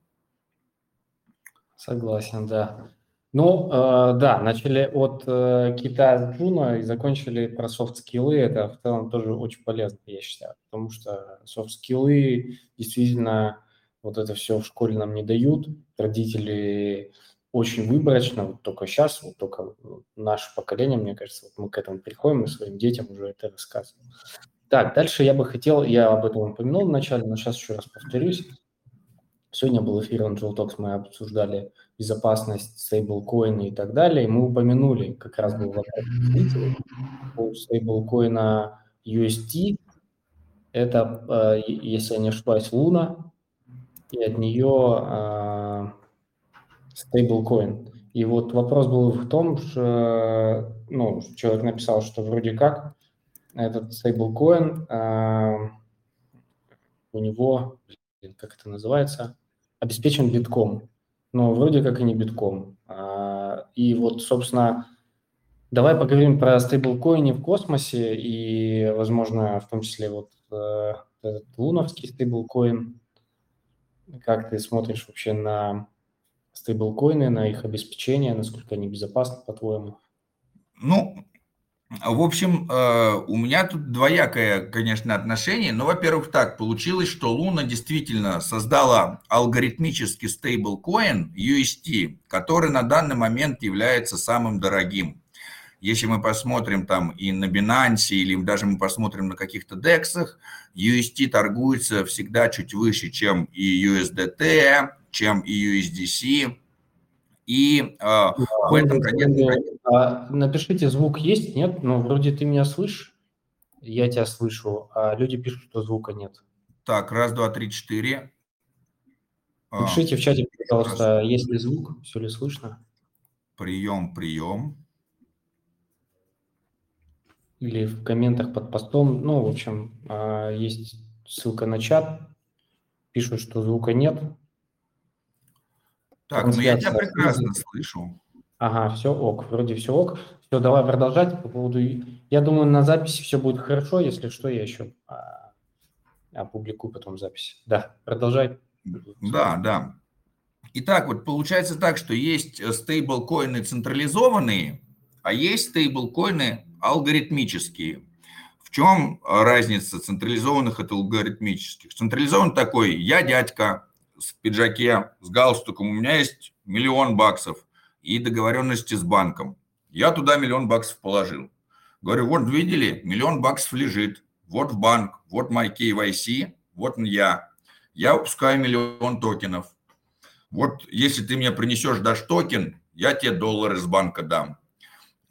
Согласен, да. Ну, э, да, начали от э, Китая с Juno и закончили про софт-скиллы. Это в целом тоже очень полезно, я считаю, потому что софт-скиллы действительно вот это все в школе нам не дают. Родители очень выборочно, вот только сейчас, вот только наше поколение, мне кажется, вот мы к этому приходим и своим детям уже это рассказываем. Так, дальше я бы хотел, я об этом упомянул вначале, но сейчас еще раз повторюсь. Сегодня был эфир Angel Talks, мы обсуждали безопасность стейблкоина и так далее. И мы упомянули, как раз был вопрос стейблкоина UST. Это, э, если я не ошибаюсь, Луна, и от нее стейблкоин. И вот вопрос был в том, что ну, человек написал, что вроде как этот стейблкоин у него, как это называется, обеспечен битком, но вроде как и не битком. А, и вот, собственно, давай поговорим про стейблкоины в космосе и, возможно, в том числе вот э, этот луновский стейблкоин. Как ты смотришь вообще на стейблкоины, на их обеспечение, насколько они безопасны, по-твоему? Ну, в общем, э, у меня тут двоякое, конечно, отношение. Но, во-первых, так получилось, что Луна действительно создала алгоритмический стейблкоин UST, который на данный момент является самым дорогим. Если мы посмотрим там и на Binance, или даже мы посмотрим на каких-то DEX, UST торгуется всегда чуть выше, чем и USDT, чем и USDC. И э, в этом, конечно... А, напишите, звук есть, нет? Ну, вроде ты меня слышишь, я тебя слышу, а люди пишут, что звука нет. Так, раз, два, три, четыре. А, Напишите в чате, пожалуйста, раз. есть ли звук, все ли слышно. Прием, прием. Или в комментах под постом. Ну, в общем, а, есть ссылка на чат. Пишут, что звука нет. Так, ну я тебя прекрасно слышу. Ага, все ок, вроде все ок. Все, давай продолжать по поводу... Я думаю, на записи все будет хорошо, если что, я еще а, опубликую потом запись. Да, продолжай. Да, да. Итак, вот получается так, что есть э, стейблкоины централизованные, а есть стейблкоины алгоритмические. В чем разница централизованных от алгоритмических? Централизованный такой, я дядька в пиджаке, с галстуком, у меня есть миллион баксов и договоренности с банком. Я туда миллион баксов положил. Говорю, вот видели, миллион баксов лежит, вот в банк, вот мой KYC, вот я. Я выпускаю миллион токенов. Вот если ты мне принесешь, дашь токен, я тебе доллары с банка дам.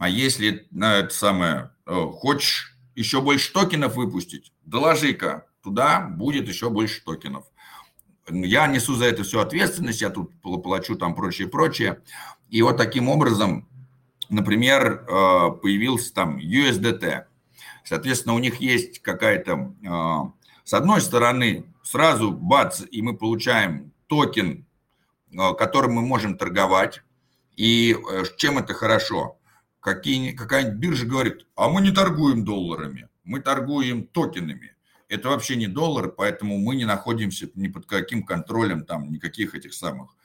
А если на это самое, э, хочешь еще больше токенов выпустить, доложи-ка, туда будет еще больше токенов. Я несу за это всю ответственность, я тут плачу там прочее, прочее. И вот таким образом, например, э, появился там USDT. Соответственно, у них есть какая-то, э, с одной стороны, сразу бац, и мы получаем токен, которым мы можем торговать. И чем это хорошо? Какая-нибудь биржа говорит, а мы не торгуем долларами, мы торгуем токенами. Это вообще не доллар, поэтому мы не находимся ни под каким контролем там никаких этих самых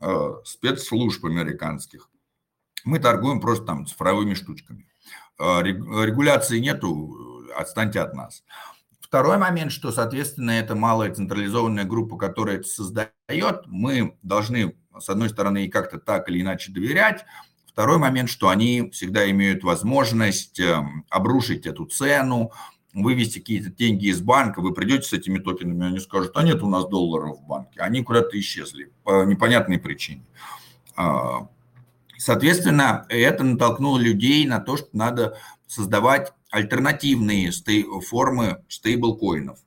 э, спецслужб американских. Мы торгуем просто там цифровыми штучками. Э, регуляции нету, отстаньте от нас. Второй момент, что, соответственно, это малая централизованная группа, которая это создает, мы должны, с одной стороны, как-то так или иначе доверять, Второй момент, что они всегда имеют возможность эм, обрушить эту цену, вывести какие-то деньги из банка, вы придете с этими токенами, они скажут, а нет у нас долларов в банке, они куда-то исчезли по непонятной причине. А, соответственно, это натолкнуло людей на то, что надо создавать альтернативные формы стейблкоинов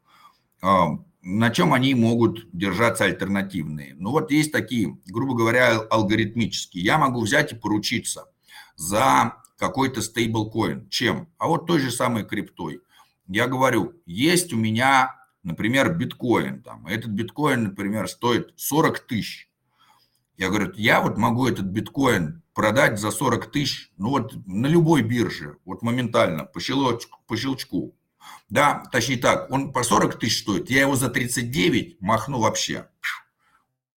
на чем они могут держаться альтернативные? Ну вот есть такие, грубо говоря, алгоритмические. Я могу взять и поручиться за какой-то стейблкоин. Чем? А вот той же самой криптой. Я говорю, есть у меня, например, биткоин. Там, этот биткоин, например, стоит 40 тысяч. Я говорю, я вот могу этот биткоин продать за 40 тысяч, ну вот на любой бирже, вот моментально, по щелчку. По щелчку. Да, точнее так, он по 40 тысяч стоит, я его за 39 махну вообще.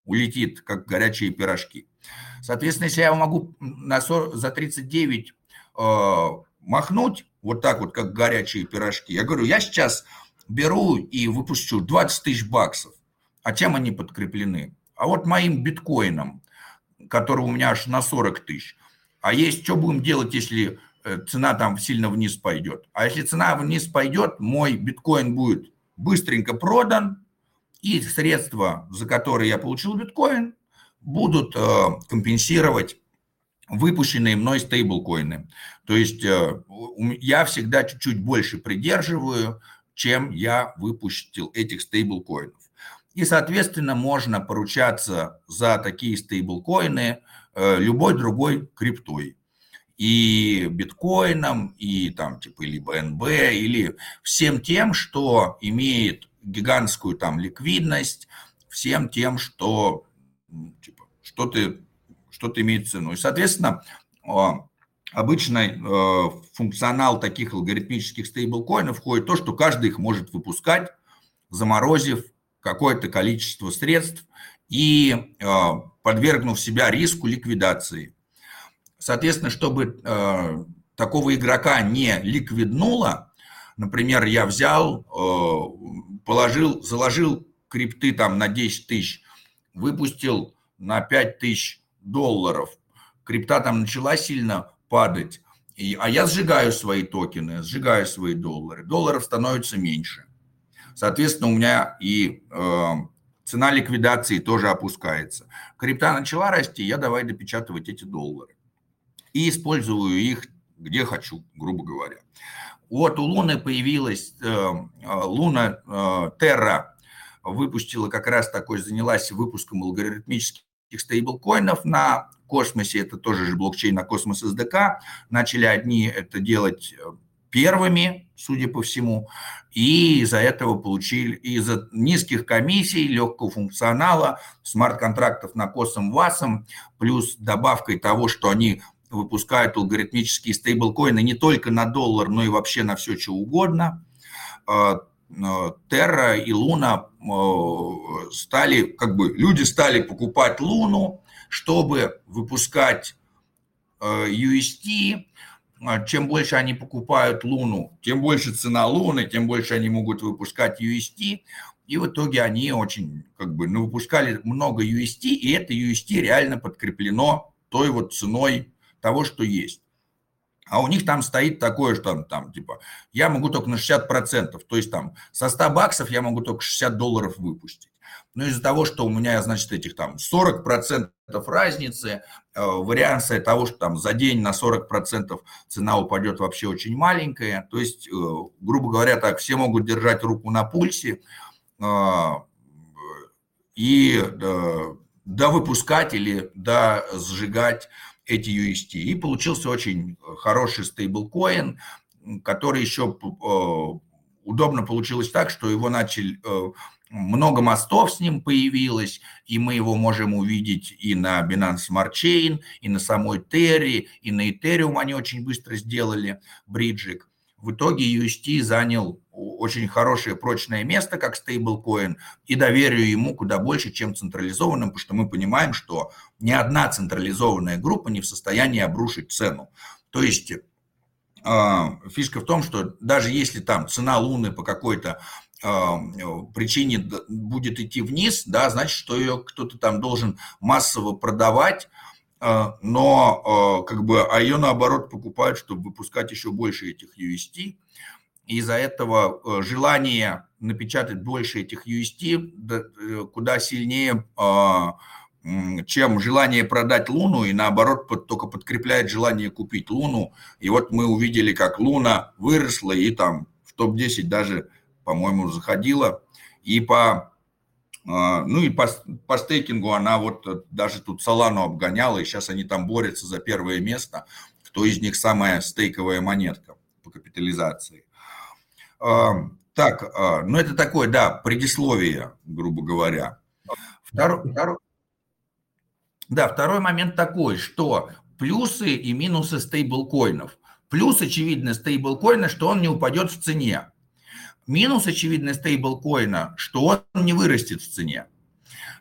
Улетит, как горячие пирожки. Соответственно, если я могу на 40, за 39 э, махнуть, вот так вот, как горячие пирожки, я говорю, я сейчас беру и выпущу 20 тысяч баксов. А чем они подкреплены? А вот моим биткоином, который у меня аж на 40 тысяч. А есть, что будем делать, если цена там сильно вниз пойдет. А если цена вниз пойдет, мой биткоин будет быстренько продан, и средства, за которые я получил биткоин, будут э, компенсировать выпущенные мной стейблкоины. То есть э, я всегда чуть-чуть больше придерживаю, чем я выпустил этих стейблкоинов. И, соответственно, можно поручаться за такие стейблкоины любой другой криптой и биткоином, и там типа либо НБ, или всем тем, что имеет гигантскую там ликвидность, всем тем, что типа, что-то что имеет цену. И, соответственно, обычный э, функционал таких алгоритмических стейблкоинов входит то, что каждый их может выпускать, заморозив какое-то количество средств и э, подвергнув себя риску ликвидации. Соответственно, чтобы э, такого игрока не ликвиднуло, например, я взял, э, положил, заложил крипты там на 10 тысяч, выпустил на 5 тысяч долларов, крипта там начала сильно падать, и, а я сжигаю свои токены, сжигаю свои доллары, долларов становится меньше. Соответственно, у меня и э, цена ликвидации тоже опускается. Крипта начала расти, я давай допечатывать эти доллары и использую их где хочу, грубо говоря. Вот у Луны появилась, э, э, Луна э, Терра выпустила как раз такой, занялась выпуском алгоритмических стейблкоинов на космосе, это тоже же блокчейн на космос SDK, начали одни это делать первыми, судя по всему, и из-за этого получили, из-за низких комиссий, легкого функционала, смарт-контрактов на косом ВАСом, плюс добавкой того, что они выпускают алгоритмические стейблкоины не только на доллар, но и вообще на все, что угодно. Терра и Луна стали, как бы, люди стали покупать Луну, чтобы выпускать UST, а, чем больше они покупают Луну, тем больше цена Луны, тем больше они могут выпускать UST. И в итоге они очень, как бы, ну, выпускали много UST, и это UST реально подкреплено той вот ценой того, что есть. А у них там стоит такое, что там, там типа, я могу только на 60%, то есть там со 100 баксов я могу только 60 долларов выпустить. Но из-за того, что у меня, значит, этих там 40% разницы, э, варианция того, что там за день на 40% цена упадет вообще очень маленькая. То есть, э, грубо говоря, так, все могут держать руку на пульсе э, и да выпускать или да сжигать эти UST. И получился очень хороший стейблкоин, который еще удобно получилось так, что его начали много мостов с ним появилось, и мы его можем увидеть и на Binance Smart Chain, и на самой Terra, и на Ethereum они очень быстро сделали бриджик. В итоге UST занял очень хорошее прочное место как стейблкоин, и доверию ему куда больше, чем централизованным, потому что мы понимаем, что ни одна централизованная группа не в состоянии обрушить цену. То есть а, фишка в том, что даже если там цена Луны по какой-то а, причине будет идти вниз, да, значит, что ее кто-то там должен массово продавать, а, но как бы, а ее наоборот покупают, чтобы выпускать еще больше этих UST. Из-за этого желание напечатать больше этих UST э, куда сильнее, чем желание продать Луну, и наоборот только подкрепляет желание купить Луну. И вот мы увидели, как Луна выросла, и там в топ-10 даже по-моему, заходила. И по, а, ну и по, по стейкингу она вот даже тут Солану обгоняла, и сейчас они там борются за первое место. Кто из них самая стейковая монетка по капитализации. А, так, а, ну это такое, да, предисловие, грубо говоря. Второй, второй, да, второй момент такой, что плюсы и минусы стейблкоинов. Плюс, очевидно, стейблкоина, что он не упадет в цене. Минус, очевидно, стейблкоина, что он не вырастет в цене.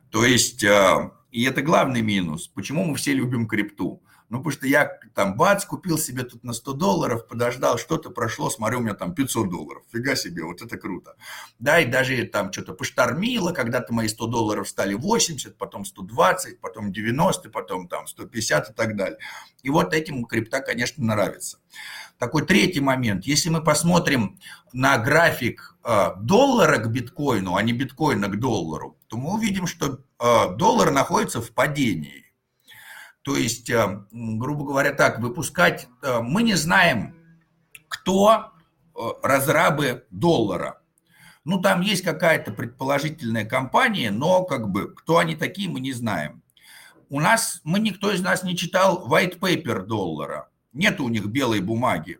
То есть, э, и это главный минус. Почему мы все любим крипту? Ну, потому что я там, бац, купил себе тут на 100 долларов, подождал, что-то прошло, смотрю, у меня там 500 долларов. Фига себе, вот это круто. Да, и даже там что-то поштормило, когда-то мои 100 долларов стали 80, потом 120, потом 90, потом там 150 и так далее. И вот этим крипта, конечно, нравится такой третий момент. Если мы посмотрим на график э, доллара к биткоину, а не биткоина к доллару, то мы увидим, что э, доллар находится в падении. То есть, э, грубо говоря, так, выпускать... Мы не знаем, кто разрабы доллара. Ну, там есть какая-то предположительная компания, но как бы кто они такие, мы не знаем. У нас, мы, никто из нас не читал white paper доллара. Нет у них белой бумаги.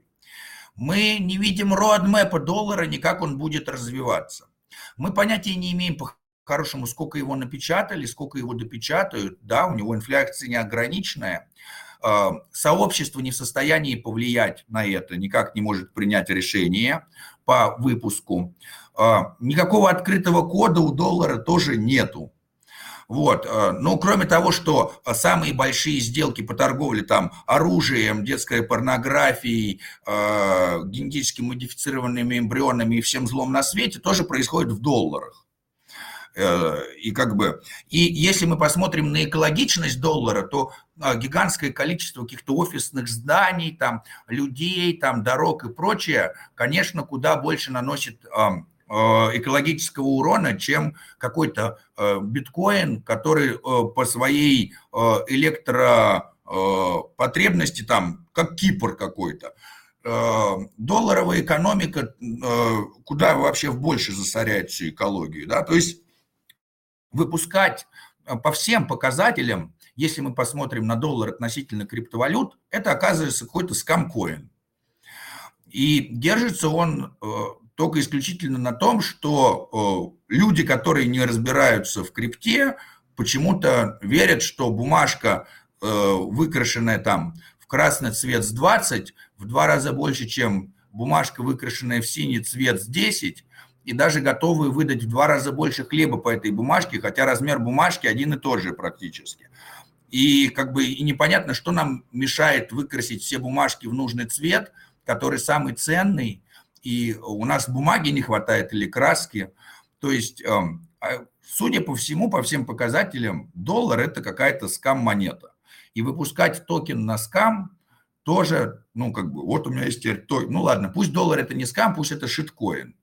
Мы не видим роадмэпа доллара, ни как он будет развиваться. Мы понятия не имеем по-хорошему, сколько его напечатали, сколько его допечатают. Да, у него инфляция неограниченная. А, сообщество не в состоянии повлиять на это, никак не может принять решение по выпуску. А, никакого открытого кода у доллара тоже нету. Вот. Ну, кроме того, что самые большие сделки по торговле там оружием, детской порнографией, э, генетически модифицированными эмбрионами и всем злом на свете тоже происходит в долларах. И как бы, и если мы посмотрим на экологичность доллара, то гигантское количество каких-то офисных зданий, там, людей, там, дорог и прочее, конечно, куда больше наносит Э, экологического урона, чем какой-то э, биткоин, который э, по своей электропотребности там, как Кипр какой-то. Долларовая экономика куда вообще в больше засоряет всю экологию. Да? То есть выпускать по всем показателям, если мы посмотрим на доллар относительно криптовалют, это оказывается какой-то скамкоин. И держится он только исключительно на том, что люди, которые не разбираются в крипте, почему-то верят, что бумажка, выкрашенная там в красный цвет с 20, в два раза больше, чем бумажка, выкрашенная в синий цвет с 10, и даже готовы выдать в два раза больше хлеба по этой бумажке, хотя размер бумажки один и тот же практически. И как бы и непонятно, что нам мешает выкрасить все бумажки в нужный цвет, который самый ценный, и у нас бумаги не хватает или краски. То есть, эм, а, судя по всему, по всем показателям, доллар – это какая-то скам-монета. И выпускать токен на скам тоже, ну, как бы, вот у меня есть теперь, ну, ладно, пусть доллар – это не скам, пусть это шиткоин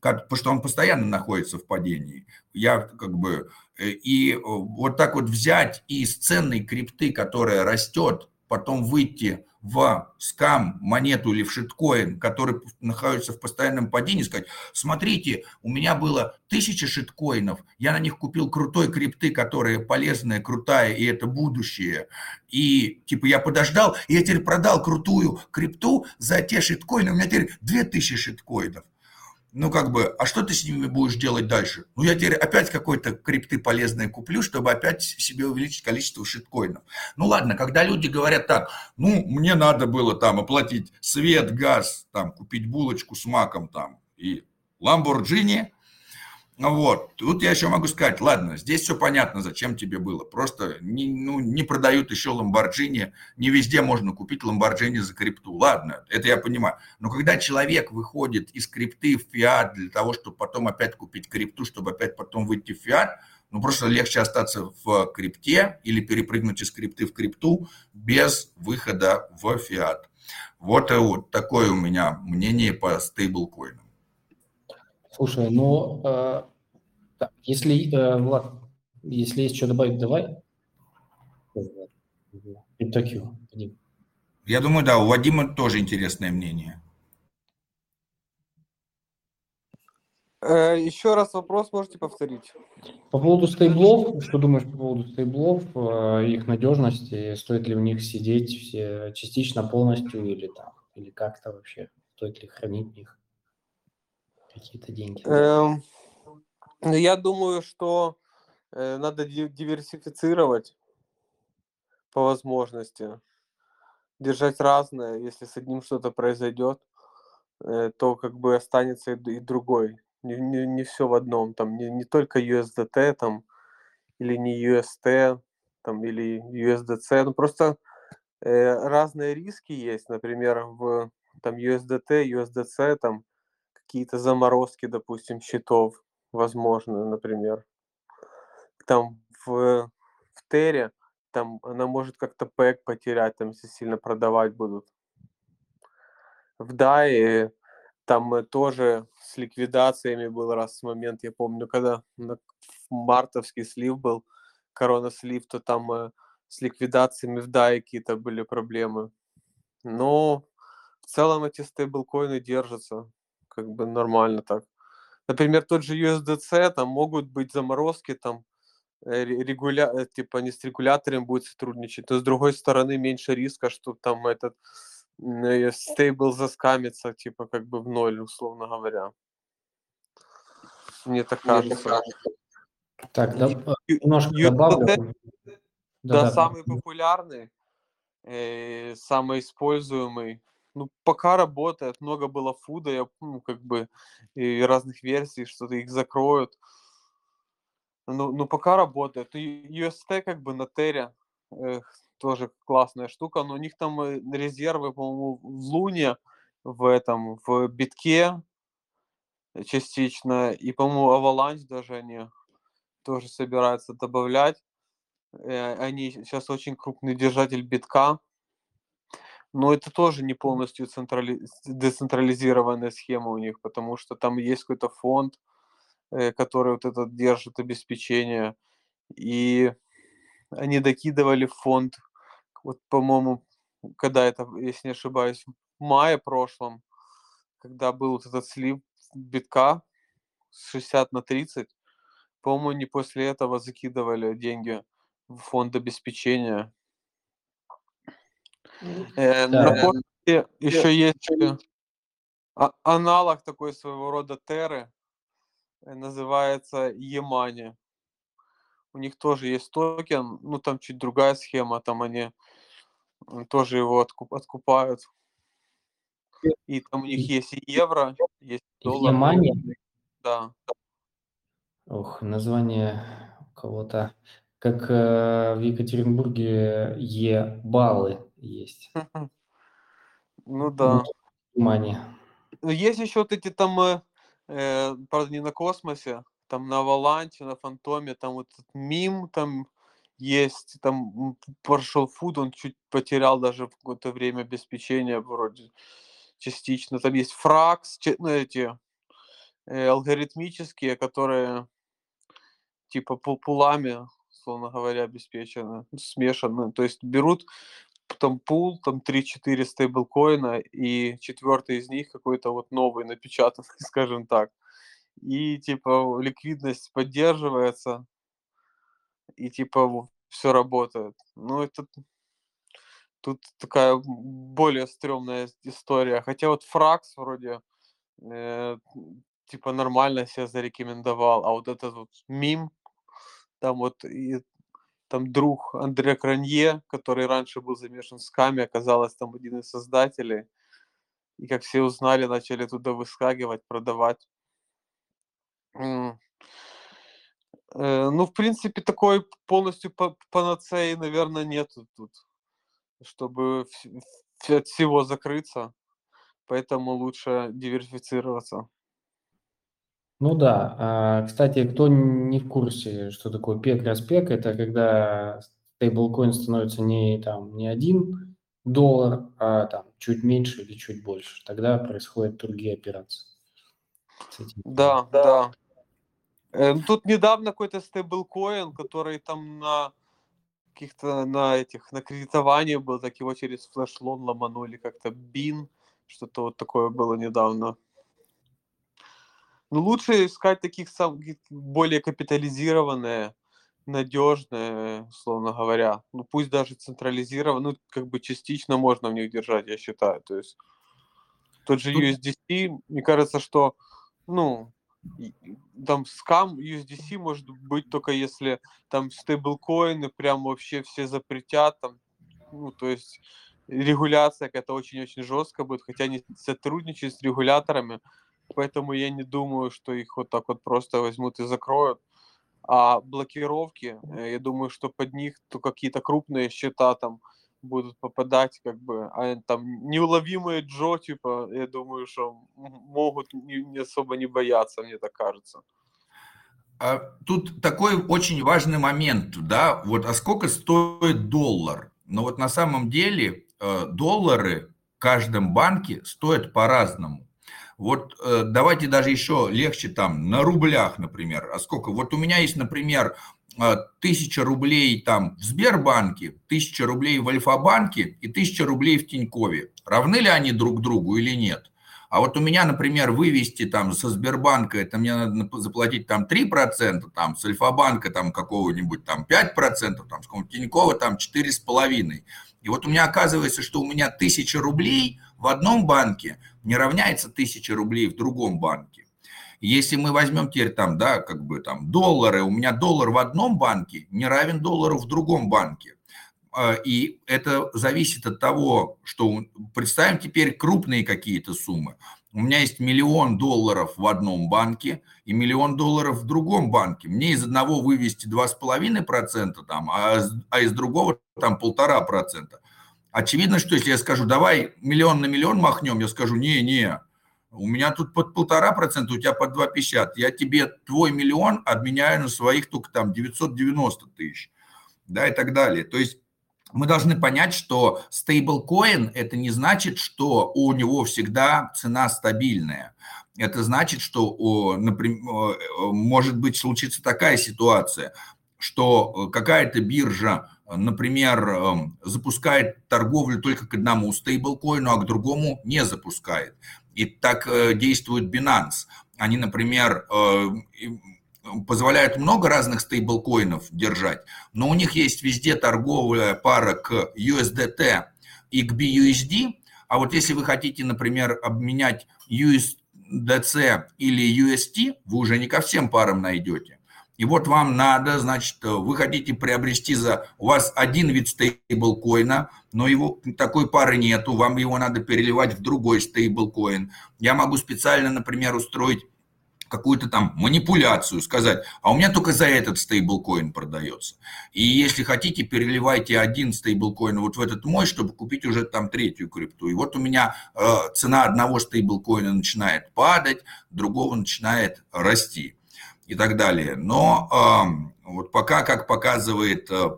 потому что он постоянно находится в падении. Я как бы э, и э, вот так вот взять из ценной крипты, которая растет, потом выйти в скам монету или в шиткоин, который находится в постоянном падении, сказать, смотрите, у меня было тысяча шиткоинов, я на них купил крутой крипты, которая полезная, крутая, и это будущее. И типа я подождал, и я теперь продал крутую крипту за те шиткоины, у меня теперь 2000 шиткоинов ну, как бы, а что ты с ними будешь делать дальше? Ну, я теперь опять какой-то крипты полезные куплю, чтобы опять себе увеличить количество шиткоинов. Ну, ладно, когда люди говорят так, ну, мне надо было там оплатить свет, газ, там, купить булочку с маком там и Ламборджини, вот, тут я еще могу сказать, ладно, здесь все понятно, зачем тебе было. Просто не, ну, не продают еще Ламборджини, не везде можно купить Ламборджини за крипту. Ладно, это я понимаю. Но когда человек выходит из крипты в фиат для того, чтобы потом опять купить крипту, чтобы опять потом выйти в фиат, ну просто легче остаться в крипте или перепрыгнуть из крипты в крипту без выхода в фиат. Вот, вот такое у меня мнение по стейблкоинам. Слушай, ну, э, так, если, э, Влад, если есть что добавить, давай. Криптокью. Я думаю, да, у Вадима тоже интересное мнение. Э, еще раз вопрос можете повторить? По поводу стейблов, что думаешь по поводу стейблов, э, их надежности, стоит ли в них сидеть все частично, полностью или там, или как-то вообще, стоит ли хранить их? какие-то деньги? Эм, я думаю, что э, надо диверсифицировать по возможности, держать разное. Если с одним что-то произойдет, э, то как бы останется и, и другой. Не, не, не все в одном. Там не, не только USDT там, или не UST там, или USDC. Ну просто э, разные риски есть. Например, в там USDT, USDC там какие-то заморозки, допустим, счетов, возможно, например. Там в, в Тере, там она может как-то пэк потерять, там, если сильно продавать будут. В DAI там тоже с ликвидациями был раз момент, я помню, когда мартовский слив был, корона слив, то там э, с ликвидациями в DAI какие-то были проблемы. Но в целом эти стейблкоины держатся как бы нормально так. Например, тот же USDC, там могут быть заморозки, там э, регуля... Э, типа не с регулятором будет сотрудничать, но с другой стороны меньше риска, что там этот э, стейбл заскамится, типа как бы в ноль, условно говоря. Мне так кажется. Так, да, немножко добавлю. Да, да, самый популярный, э, самый используемый ну, пока работает, много было фуда, я, ну, как бы, и разных версий, что-то их закроют. Ну, ну, пока работает. И UST, как бы, на Терре, э, тоже классная штука, но у них там э, резервы, по-моему, в Луне, в этом, в битке частично, и, по-моему, Avalanche даже они тоже собираются добавлять. Э, они сейчас очень крупный держатель битка, но это тоже не полностью централи... децентрализированная схема у них, потому что там есть какой-то фонд, э, который вот этот держит обеспечение. И они докидывали фонд, вот, по-моему, когда это, если не ошибаюсь, в мае прошлом, когда был вот этот слив битка с 60 на 30, по-моему, они после этого закидывали деньги в фонд обеспечения. Э, на еще есть а, аналог такой своего рода Терры, э, называется Емани. У них тоже есть токен, ну там чуть другая схема, там они тоже его откуп, откупают. И там у них есть и евро, есть доллар. Емани? Да. Ох, название у кого-то как э, в Екатеринбурге Е-баллы есть. *laughs* Ну да. Внимание. Ну, есть еще вот эти там, э, э, правда, не на космосе, там на Аваланте, на Фантоме, там вот этот мим там есть, там Partial Food, он чуть потерял даже в какое-то время обеспечения вроде частично. Там есть фракс, ну, эти э, алгоритмические, которые типа пулами, условно говоря, обеспечены, смешаны. То есть берут там пул, там 3-4 стейблкоина, и четвертый из них какой-то вот новый напечатанный, *laughs* скажем так. И типа ликвидность поддерживается, и типа все работает. Ну, это тут такая более стрёмная история. Хотя вот Фракс вроде э, типа нормально себя зарекомендовал, а вот этот вот мим, там вот и там друг Андре Кранье, который раньше был замешан в скаме, оказалось там один из создателей. И как все узнали, начали туда выскакивать, продавать. Э, ну, в принципе, такой полностью панацеи, наверное, нету тут, чтобы от всего закрыться. Поэтому лучше диверсифицироваться. Ну да. А, кстати, кто не в курсе, что такое пек-распек, это когда стейблкоин становится не, там, не один доллар, а там чуть меньше или чуть больше. Тогда происходят другие операции. Да, да. Э, тут недавно какой-то стейблкоин, который там на каких-то на этих на кредитовании был, так его через флешлон ломанули как-то бин, что-то вот такое было недавно. Ну, лучше искать таких сам, более капитализированные, надежные, условно говоря. Ну, пусть даже централизированные, ну, как бы частично можно в них держать, я считаю. То есть тот же USDC, мне кажется, что, ну, там скам USDC может быть только если там стейблкоины прям вообще все запретят, там, ну, то есть регуляция какая-то очень-очень жесткая будет, хотя они сотрудничают с регуляторами, поэтому я не думаю, что их вот так вот просто возьмут и закроют. А блокировки, э, я думаю, что под них то какие-то крупные счета там будут попадать, как бы, а там неуловимые Джо, типа, я думаю, что могут не, не особо не бояться, мне так кажется. А тут такой очень важный момент, да, вот, а сколько стоит доллар? Но вот на самом деле э, доллары в каждом банке стоят по-разному. Вот э, давайте даже еще легче там на рублях, например. А сколько? Вот у меня есть, например, э, тысяча рублей там в Сбербанке, тысяча рублей в Альфа-банке и тысяча рублей в Тинькове. Равны ли они друг другу или нет? А вот у меня, например, вывести там со Сбербанка, это мне надо заплатить там 3%, там с Альфа-банка там какого-нибудь там 5%, там с Тинькова там 4,5%. И вот у меня оказывается, что у меня 1000 рублей в одном банке не равняется 1000 рублей в другом банке. Если мы возьмем теперь там, да, как бы там доллары, у меня доллар в одном банке не равен доллару в другом банке. А, и это зависит от того, что представим теперь крупные какие-то суммы. У меня есть миллион долларов в одном банке и миллион долларов в другом банке. Мне из одного вывести 2,5%, там, а, а из другого там полтора процента. Очевидно, что если я скажу, давай миллион на миллион махнем, я скажу, не-не, у меня тут под полтора процента, у тебя под 2,50. Я тебе твой миллион обменяю на своих только там 990 тысяч, да, и так далее. То есть мы должны понять, что стейблкоин – это не значит, что у него всегда цена стабильная. Это значит, что, например, может быть случится такая ситуация, что какая-то биржа, например, запускает торговлю только к одному стейблкоину, а к другому не запускает. И так э, действует Binance. Они, например, э, позволяют много разных стейблкоинов держать, но у них есть везде торговая пара к USDT и к BUSD, а вот если вы хотите, например, обменять USDC или UST, вы уже не ко всем парам найдете. И вот вам надо, значит, вы хотите приобрести за... У вас один вид стейблкоина, но его такой пары нету, вам его надо переливать в другой стейблкоин. Я могу специально, например, устроить какую-то там манипуляцию, сказать, а у меня только за этот стейблкоин продается. И если хотите, переливайте один стейблкоин вот в этот мой, чтобы купить уже там третью крипту. И вот у меня э, цена одного стейблкоина начинает падать, другого начинает расти и так далее. Но э, вот пока, как показывает э,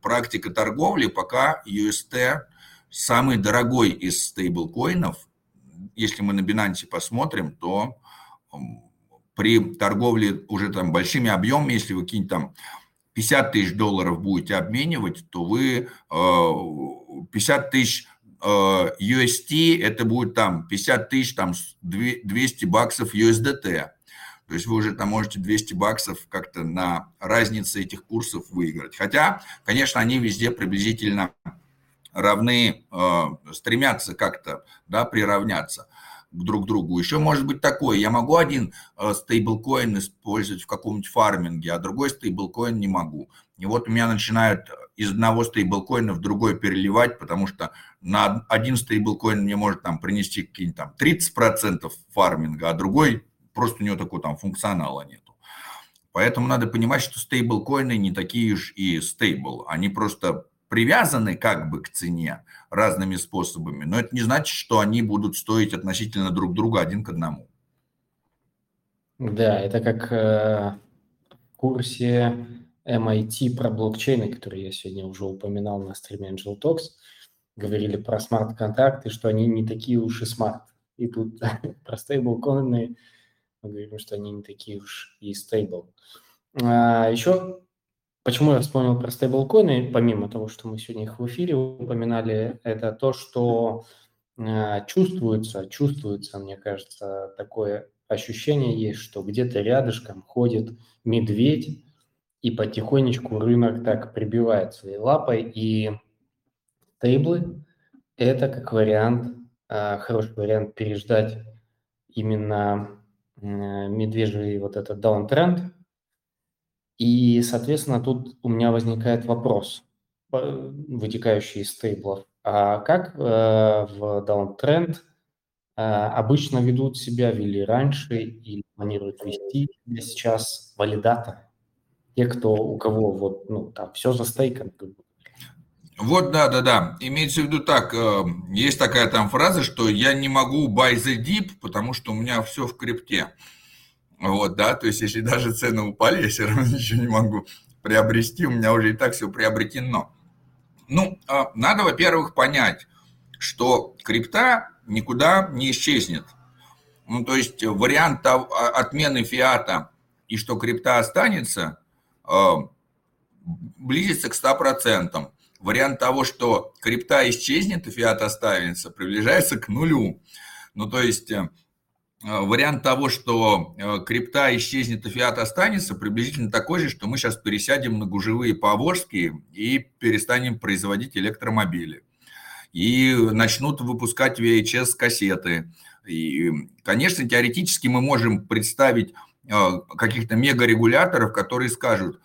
практика торговли, пока UST самый дорогой из стейблкоинов, если мы на Binance посмотрим, то при торговле уже там большими объемами, если вы какие-нибудь там 50 тысяч долларов будете обменивать, то вы 50 э, тысяч э, UST, это будет там 50 тысяч, там 200 баксов USDT. То есть вы уже там можете 200 баксов как-то на разнице этих курсов выиграть. Хотя, конечно, они везде приблизительно равны, э, стремятся как-то да, приравняться друг к другу. Еще может быть такое, я могу один э, стейблкоин использовать в каком-нибудь фарминге, а другой стейблкоин не могу. И вот у меня начинают из одного стейблкоина в другой переливать, потому что на один стейблкоин мне может там принести какие-нибудь там 30% фарминга, а другой просто у него такого там функционала нету. Поэтому надо понимать, что стейблкоины не такие уж и стейбл. Они просто привязаны как бы к цене разными способами, но это не значит, что они будут стоить относительно друг друга один к одному. Да, это как э, в курсе MIT про блокчейны, который я сегодня уже упоминал на стриме Angel Talks, говорили про смарт-контракты, что они не такие уж и смарт. И тут *laughs* про стейблкоины мы говорим, что они не такие уж и стейбл. А, еще Почему я вспомнил про стейблкоины, помимо того, что мы сегодня их в эфире упоминали, это то, что э, чувствуется, чувствуется, мне кажется, такое ощущение есть, что где-то рядышком ходит медведь, и потихонечку рынок так прибивает своей лапой, и стейблы – это как вариант, э, хороший вариант переждать именно медвежий вот этот даунтренд, и, соответственно, тут у меня возникает вопрос, вытекающий из стейблов. А как э, в downtrend э, обычно ведут себя, вели раньше или планируют вести сейчас валидаторы? Те, кто, у кого вот, ну, там, все за стейком. Вот, да, да, да. Имеется в виду так, э, есть такая там фраза, что я не могу buy the deep, потому что у меня все в крипте. Вот, да, то есть если даже цены упали, я все равно *laughs* ничего не могу приобрести, у меня уже и так все приобретено. Ну, а, надо, во-первых, понять, что крипта никуда не исчезнет. Ну, то есть вариант а, отмены фиата и что крипта останется, а, близится к 100%. Вариант того, что крипта исчезнет и фиат останется, приближается к нулю. Ну, то есть э, вариант того, что э, крипта исчезнет, а фиат останется, приблизительно такой же, что мы сейчас пересядем на гужевые поволжские и перестанем производить электромобили. И начнут выпускать VHS-кассеты. И, конечно, теоретически мы можем представить э, каких-то мегарегуляторов, которые скажут,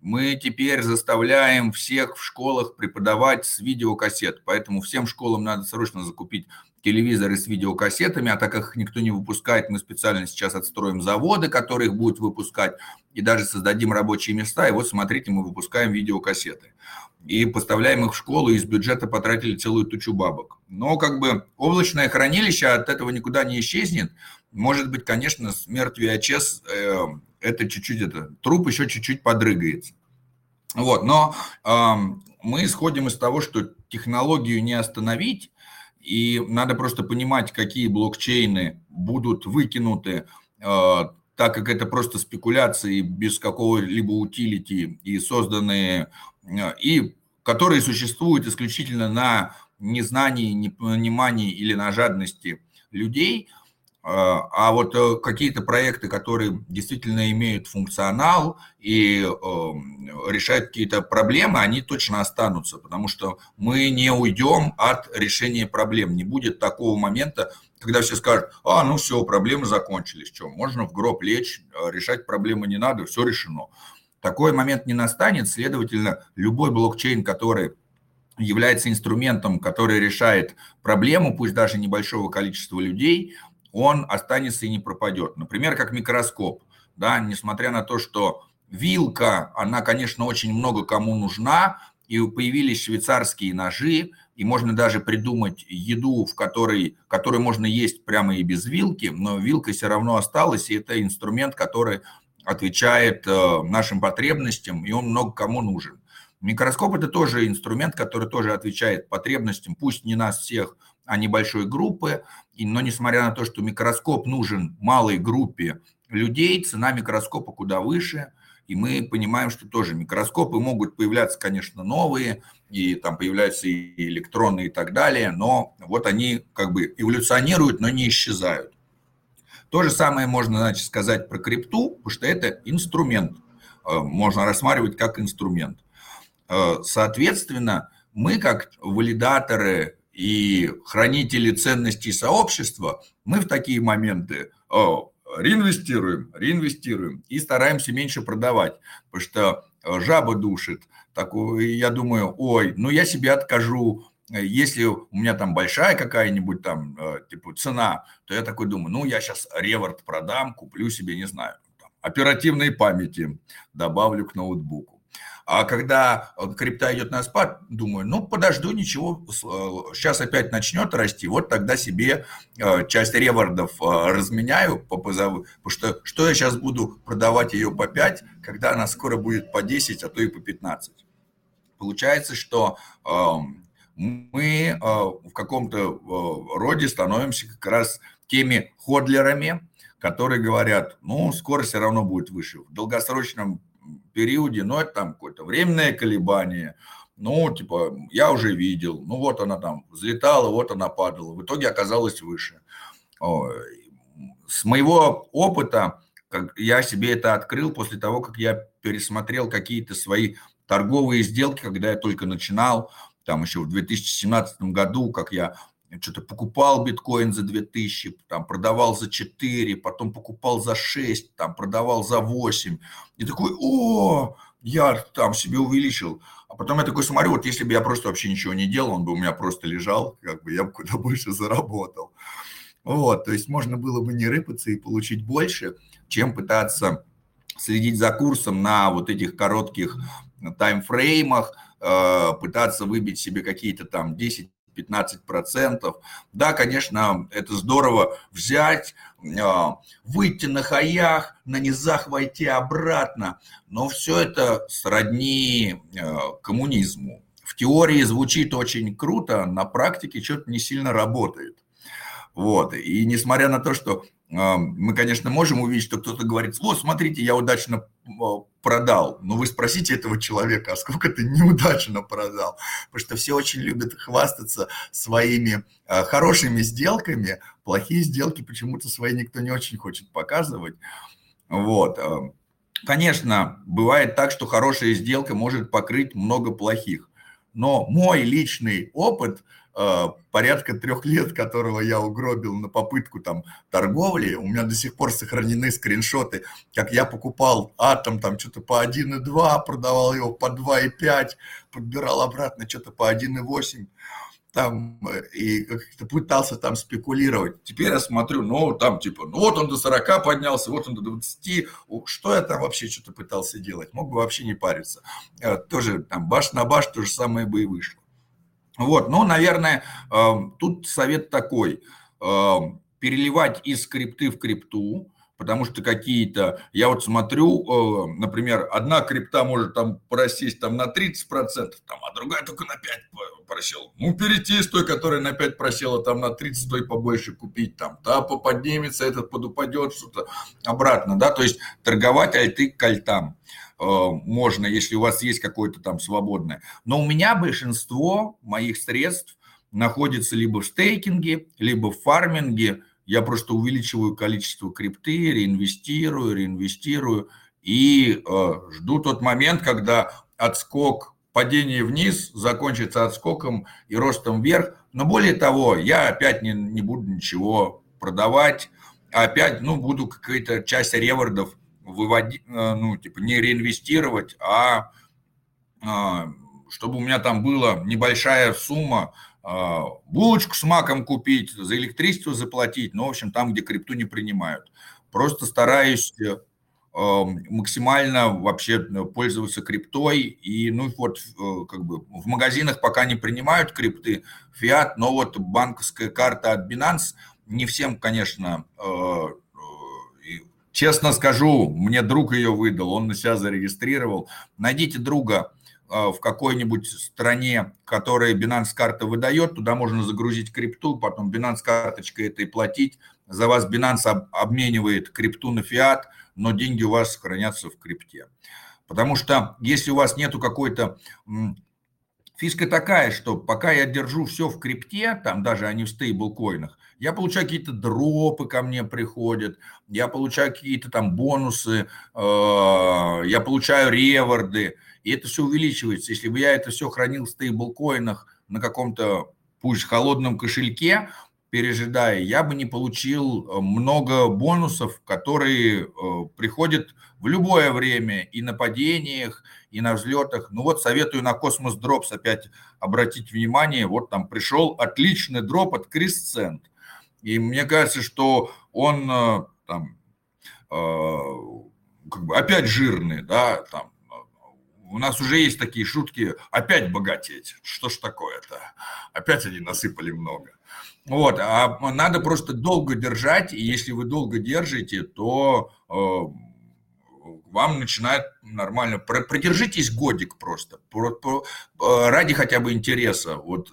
мы теперь заставляем всех в школах преподавать с видеокассет, поэтому всем школам надо срочно закупить телевизоры с видеокассетами, а так как их никто не выпускает, мы специально сейчас отстроим заводы, которые их будут выпускать, и даже создадим рабочие места, и вот смотрите, мы выпускаем видеокассеты. И поставляем их в школу, и из бюджета потратили целую тучу бабок. Но как бы облачное хранилище от этого никуда не исчезнет. Может быть, конечно, смерть VHS, э, это чуть-чуть, это, труп еще чуть-чуть подрыгается. Вот, но э, мы исходим из того, что технологию не остановить, и надо просто понимать, какие блокчейны будут выкинуты, э, так как это просто спекуляции без какого-либо утилити и созданные, э, и которые существуют исключительно на незнании, непонимании или на жадности людей – а, а вот э, какие-то проекты, которые действительно имеют функционал и эм, решают какие-то проблемы, они точно останутся, потому что мы не уйдем от решения проблем. Не будет такого момента, когда все скажут, а, ну все, проблемы закончились, что, можно в гроб лечь, э, решать проблемы не надо, все решено. Такой момент не настанет, следовательно, любой блокчейн, который является инструментом, который решает проблему, пусть даже небольшого количества людей – он останется и не пропадет. Например, как микроскоп. Да, несмотря на то, что вилка, она, конечно, очень много кому нужна, и появились швейцарские ножи, и можно даже придумать еду, в которой, которую можно есть прямо и без вилки, но вилка все равно осталась, и это инструмент, который отвечает э, нашим потребностям, и он много кому нужен. Микроскоп – это тоже инструмент, который тоже отвечает потребностям, пусть не нас всех, а небольшой группы, но несмотря на то, что микроскоп нужен малой группе людей, цена микроскопа куда выше, и мы понимаем, что тоже микроскопы могут появляться, конечно, новые, и там появляются и электроны и так далее, но вот они как бы эволюционируют, но не исчезают. То же самое можно значит, сказать про крипту, потому что это инструмент, э, можно рассматривать как инструмент. Э, соответственно, мы как валидаторы и хранители ценностей сообщества, мы в такие моменты реинвестируем, реинвестируем и стараемся меньше продавать, потому что э, жаба душит. Такую, я думаю, ой, ну я себе откажу, если у меня там большая какая-нибудь там э, типа цена, то я такой думаю, ну я сейчас реворд продам, куплю себе, не знаю, там, оперативной памяти добавлю к ноутбуку. А когда э, крипта идет на спад, думаю, ну, подожду, ничего, сейчас э, опять начнет расти, вот тогда себе э, часть ревардов разменяю, потому что что я сейчас буду продавать ее по 5, когда она скоро будет по 10, а то и по 15. Получается, что эм, мы в каком-то роде становимся как раз теми ходлерами, которые говорят, ну, скоро все равно будет выше. В долгосрочном периоде, но это там какое-то временное колебание, ну, типа, я уже видел, ну, вот она там взлетала, вот она падала, в итоге оказалась выше. С моего опыта, как я себе это открыл после того, как я пересмотрел какие-то свои торговые сделки, когда я только начинал, там еще в 2017 году, как я что-то покупал биткоин за 2000, там продавал за 4, потом покупал за 6, там продавал за 8. И такой, о, я там себе увеличил. А потом я такой смотрю, вот если бы я просто вообще ничего не делал, он бы у меня просто лежал, как бы я бы куда *laughs* больше заработал. Вот, то есть можно было бы не рыпаться и получить больше, чем пытаться следить за курсом на вот этих коротких таймфреймах, э, пытаться выбить себе какие-то там 10 15%. Да, конечно, это здорово взять, а, выйти на хаях, на низах войти обратно, но все это сродни а, коммунизму. В теории звучит очень круто, на практике что-то не сильно работает. Вот. И несмотря на то, что мы, конечно, можем увидеть, что кто-то говорит, вот, смотрите, я удачно продал. Но вы спросите этого человека, а сколько ты неудачно продал? Потому что все очень любят хвастаться своими а, хорошими сделками. Плохие сделки почему-то свои никто не очень хочет показывать. Вот. А, конечно, бывает так, что хорошая сделка может покрыть много плохих. Но мой личный опыт – порядка трех лет, которого я угробил на попытку там торговли. У меня до сих пор сохранены скриншоты, как я покупал атом там что-то по 1,2, продавал его по 2,5, подбирал обратно что-то по 1,8 там э, и как-то пытался там спекулировать. Теперь я смотрю, ну, там типа, ну, вот он до 40 поднялся, вот он до 20. Что я там вообще что-то пытался делать? Мог бы вообще не париться. Э, тоже там баш на баш то же самое бы и вышло. Вот, ну, наверное, эм, тут совет такой. Эм, переливать из скрипты в крипту, потому что какие-то, я вот смотрю, э, например, одна крипта может там просесть там на 30%, там, а другая только на 5 просела. Ну, перейти из той, которая на 5 просела, там на 30, той побольше купить, там, та поднимется, этот подупадет, что-то обратно, да, то есть торговать альты к альтам. Э, можно, если у вас есть какое-то там свободное. Но у меня большинство моих средств находится либо в стейкинге, либо в фарминге. Я просто увеличиваю количество крипты, реинвестирую, реинвестирую и э, жду тот момент, когда отскок, падение вниз закончится отскоком и ростом вверх. Но более того, я опять не, не буду ничего продавать, опять, ну, буду какая-то часть ревордов выводить, э, ну, типа, не реинвестировать, а, а чтобы у меня там была небольшая сумма, а, булочку с маком купить, за электричество заплатить, ну, в общем, там, где крипту не принимают. Просто стараюсь э, максимально вообще пользоваться криптой. И, ну, вот, э, как бы в магазинах пока не принимают крипты, фиат, но вот банковская карта от Binance не всем, конечно, э, честно скажу, мне друг ее выдал, он на себя зарегистрировал. Найдите друга, Э, в какой-нибудь стране, которая Binance карта выдает, туда можно загрузить крипту, потом Binance карточкой это и платить. За вас Binance обменивает крипту на фиат, но деньги у вас хранятся в крипте. Потому что если у вас нету какой-то... Фишка такая, что пока я держу все в крипте, там даже они в стейблкоинах, я получаю какие-то дропы ко мне приходят, я получаю какие-то там бонусы, э, я получаю реворды, и это все увеличивается. Если бы я это все хранил в стейблкоинах на каком-то, пусть холодном кошельке, пережидая, я бы не получил э, много бонусов, которые э, приходят в любое время и на падениях, и на взлетах. Ну вот советую на Cosmos Drops опять обратить внимание. Вот там пришел отличный дроп от Crescent. И мне кажется, что он э, там как бы опять жирный, да, там у нас уже есть такие шутки, опять богатеть. Что ж такое-то? Опять они насыпали много. Вот, а надо просто долго держать, и если вы долго держите, то э, вам начинает нормально. Продержитесь годик просто, э, ради хотя бы интереса. Вот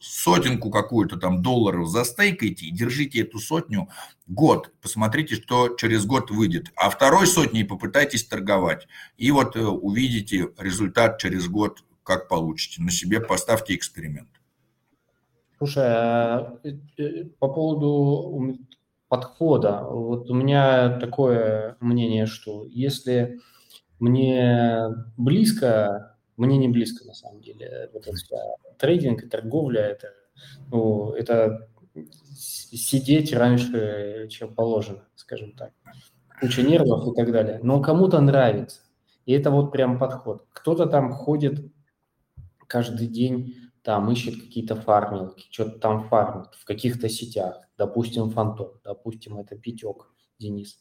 сотенку какую-то там долларов застейкайте и держите эту сотню год. Посмотрите, что через год выйдет. А второй сотней попытайтесь торговать. И вот э, увидите результат через год, как получите. На себе поставьте эксперимент. Слушай, а, э, э, по поводу подхода, вот у меня такое мнение, что если мне близко мне не близко на самом деле. Вот это трейдинг и торговля это, ну, это сидеть раньше, чем положено, скажем так. Куча нервов и так далее. Но кому-то нравится. И это вот прям подход. Кто-то там ходит каждый день, там ищет какие-то фармилки, что-то там фармит в каких-то сетях. Допустим, Фантом, допустим, это Пятек, Денис.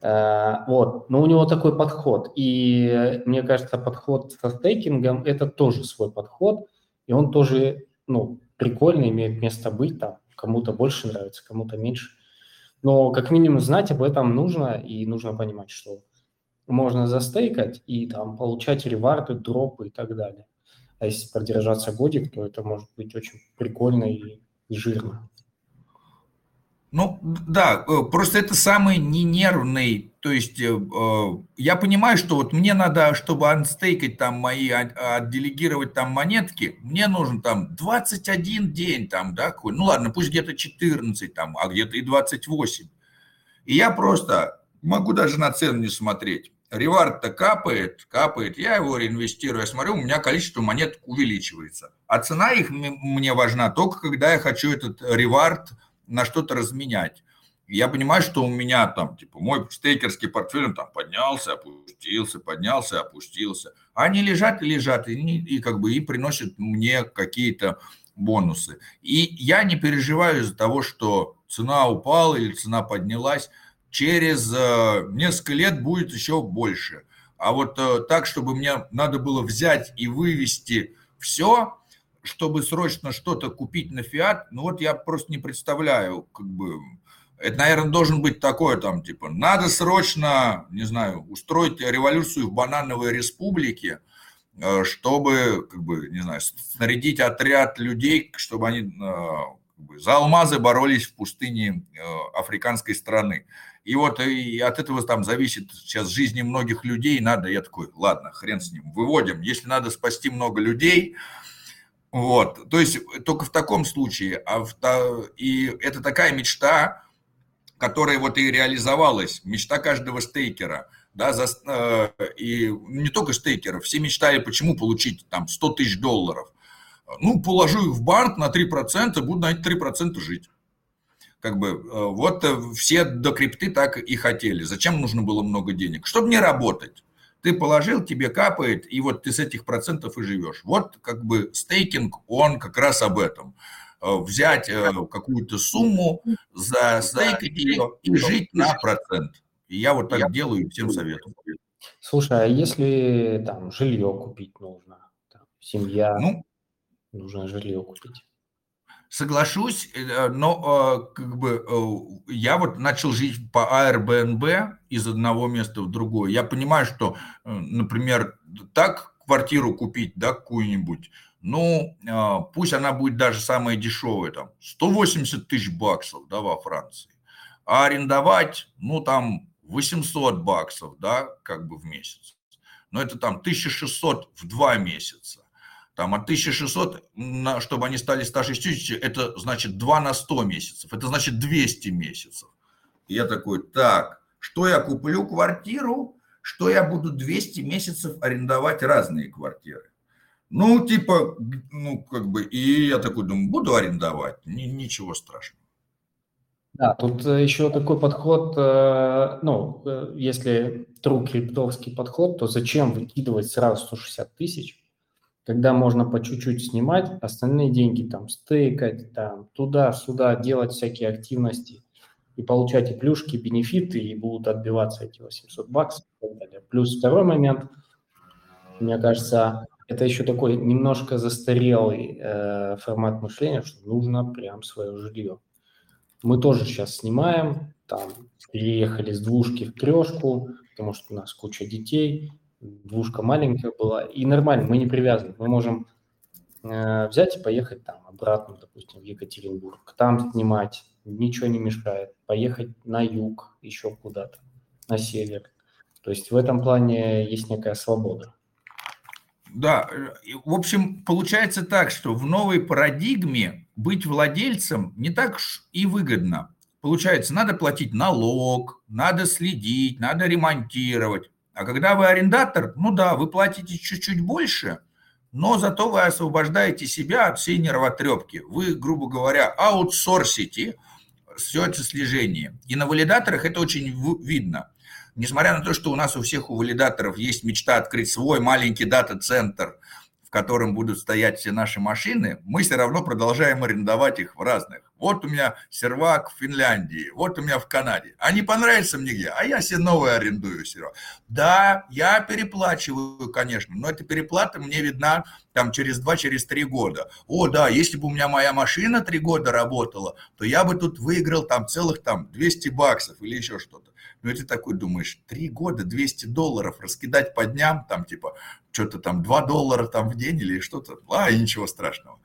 Э, вот, но у него такой подход. И мне кажется, подход со стейкингом – это тоже свой подход, и он тоже, ну, прикольно, имеет место быть там. Кому-то больше нравится, кому-то меньше. Но как минимум знать об этом нужно, и нужно понимать, что можно застейкать и там получать реварды, дропы и так далее. А если продержаться годик, то это может быть очень прикольно и жирно. Ну, да, э, просто это самый ненервный, то есть э, э, я понимаю, что вот мне надо, чтобы анстейкать там мои, а, отделегировать там монетки, мне нужен там 21 день там, да, какой, ну ладно, пусть где-то 14 там, а где-то и 28. И я просто могу даже на цену не смотреть. Ревард-то капает, капает, я его реинвестирую, я смотрю, у меня количество монет увеличивается. А цена их мне важна только когда я хочу этот ревард на что-то разменять. Я понимаю, что у меня там, типа, мой стейкерский портфель, он там поднялся, опустился, поднялся, опустился. А они лежат и лежат, и, и как бы и приносят мне какие-то бонусы. И я не переживаю из-за того, что цена упала или цена поднялась. Через э, несколько лет будет еще больше. А вот э, так, чтобы мне надо было взять и вывести все, чтобы срочно что-то купить на фиат, ну вот я просто не представляю, как бы, это, наверное, должен быть такое там, типа, надо срочно, не знаю, устроить революцию в банановой республике, э, чтобы, как бы, не знаю, снарядить отряд людей, чтобы они э, как бы, за алмазы боролись в пустыне э, африканской страны. И вот и от этого там зависит сейчас жизни многих людей. Надо, я такой, ладно, хрен с ним, выводим. Если надо спасти много людей, вот, то есть только в таком случае. А в, и это такая мечта, которая вот и реализовалась, мечта каждого стейкера. Да, за, э, и не только стейкеров, все мечтали, почему получить там 100 тысяч долларов. Ну, положу их в банк на 3%, буду на эти 3% жить. Как бы э, вот э, все до крипты так и хотели. Зачем нужно было много денег? Чтобы не работать Ты положил, тебе капает, и вот ты с этих процентов и живешь. Вот как бы стейкинг, он как раз об этом. Э, взять э, какую-то сумму, застейкать ее и жить на процент. И я вот так делаю и всем советую. Слушай, а если там жилье купить нужно, там, семья, ну, нужно жилье купить? Соглашусь, э, но как бы я вот начал жить по Airbnb из одного места в другое. Я понимаю, что, например, так квартиру купить, да, какую-нибудь, ну, пусть она будет даже самая дешевая, там, 180 тысяч баксов, да, во Франции. А арендовать, ну, там, 800 баксов, да, как бы в месяц. Но это там 1600 в два месяца. Там от 1600, чтобы они стали 160, это значит 2 на 100 месяцев. Это значит 200 месяцев. И я такой, так, что я куплю квартиру, что я буду 200 месяцев арендовать разные квартиры. Ну, типа, ну, как бы, и я такой думаю, буду арендовать, ничего страшного. Да, тут э, еще такой подход, э, ну, э, если true криптовский подход, то зачем выкидывать сразу 160 тысяч, когда можно по чуть-чуть снимать, остальные деньги там стейкать, там туда-сюда, делать всякие активности и получать и плюшки, и бенефиты, и будут отбиваться эти 800 баксов и так далее. Плюс второй момент, мне кажется, это еще такой немножко застарелый э, формат мышления, что нужно прям свое жилье. Мы тоже сейчас снимаем, там переехали с двушки в трешку, потому что у нас куча детей, двушка маленькая была, и нормально, мы не привязаны, мы можем э, взять и поехать там обратно, допустим, в Екатеринбург, там снимать, ничего не мешает, поехать на юг, еще куда-то, на север. То есть в этом плане есть некая свобода. Да, в общем, получается так, что в новой парадигме быть владельцем не так уж и выгодно. Получается, надо платить налог, надо следить, надо ремонтировать. А когда вы арендатор, ну да, вы платите чуть-чуть больше, но зато вы освобождаете себя от всей нервотрепки. Вы, грубо говоря, аутсорсите все это слежение. И на валидаторах это очень видно несмотря на то, что у нас у всех у валидаторов есть мечта открыть свой маленький дата-центр, в котором будут стоять все наши машины, мы все равно продолжаем арендовать их в разных. Вот у меня сервак в Финляндии, вот у меня в Канаде. А не понравится мне где, а я себе новый арендую сервак. Да, я переплачиваю, конечно, но эта переплата мне видна там через два, через три года. О, да, если бы у меня моя машина три года работала, то я бы тут выиграл там целых там 200 баксов или еще что-то. Ну, и ты такой думаешь, три года, 200 долларов раскидать по дням, там, типа, что-то там 2 доллара там в день или что-то, а, и ничего страшного.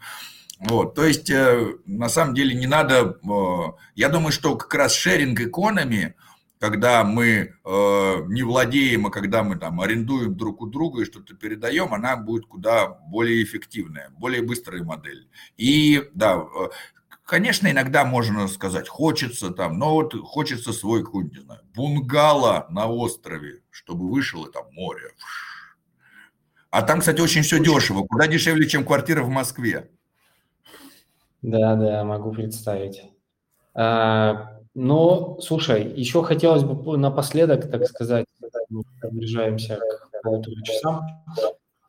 Вот, то есть, э, на самом деле, не надо, э, я думаю, что как раз шеринг экономи, когда мы э, не владеем, а когда мы там арендуем друг у друга и что-то передаем, она будет куда более эффективная, более быстрая модель. И да, Конечно, иногда можно сказать, хочется там, но вот хочется свой какой-нибудь, не знаю, бунгало на острове, чтобы вышел и там море. А там, кстати, очень все дешево, куда дешевле, чем квартира в Москве. Да, да, могу представить. А, но, слушай, еще хотелось бы напоследок, так сказать, мы приближаемся к полутора часам,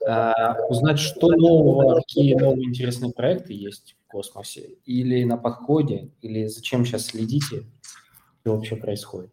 а, узнать, что нового, какие новые интересные проекты есть космосе? Или на подходе? Или зачем сейчас следите? Что вообще происходит?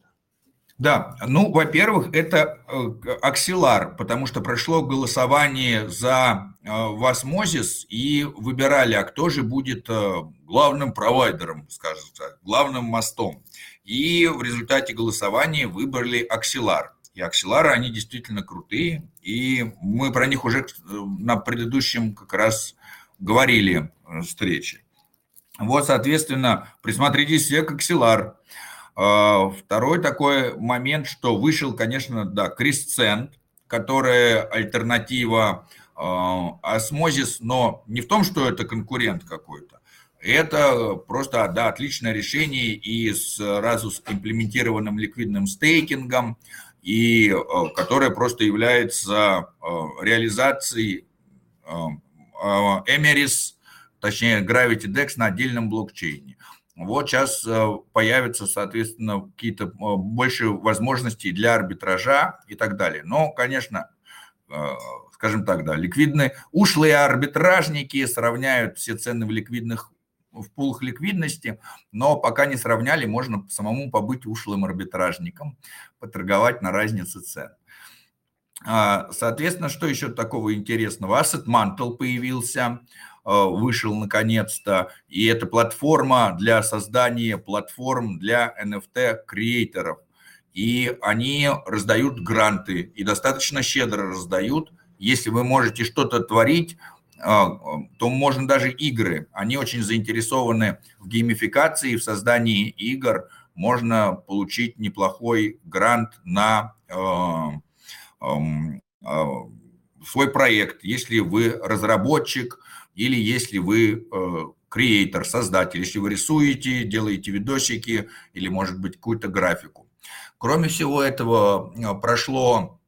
Да, ну, во-первых, это э, аксилар, потому что прошло голосование за э, Васмозис и выбирали, а кто же будет э, главным провайдером, скажем так, главным мостом. И в результате голосования выбрали аксилар. И аксилары, они действительно крутые, и мы про них уже на предыдущем как раз говорили встречи. Вот, соответственно, присмотритесь все к Axelar. А, второй такой момент, что вышел, конечно, да, Crescent, которая альтернатива Osmosis, но не в том, что это конкурент какой-то. Это просто, да, отличное решение и сразу с имплементированным ликвидным стейкингом, и а, которое просто является а, реализацией Эмерис точнее Gravity DEX на отдельном блокчейне. Вот сейчас появятся, соответственно, какие-то больше возможностей для арбитража и так далее. Но, конечно, скажем так, да, ликвидные, ушлые арбитражники сравняют все цены в ликвидных в пулах ликвидности, но пока не сравняли, можно самому побыть ушлым арбитражником, поторговать на разнице цен. А, соответственно, что еще такого интересного? Asset Mantle появился, вышел наконец-то, и это платформа для создания платформ для NFT-креаторов. И они раздают гранты, и достаточно щедро раздают. Если вы можете что-то творить, а, то можно даже игры. Они очень заинтересованы в геймификации, в создании игр. Можно получить неплохой грант на а, свой проект, если вы разработчик или если вы креатор, создатель, если вы рисуете, делаете видосики или, может быть, какую-то графику. Кроме всего этого, прошло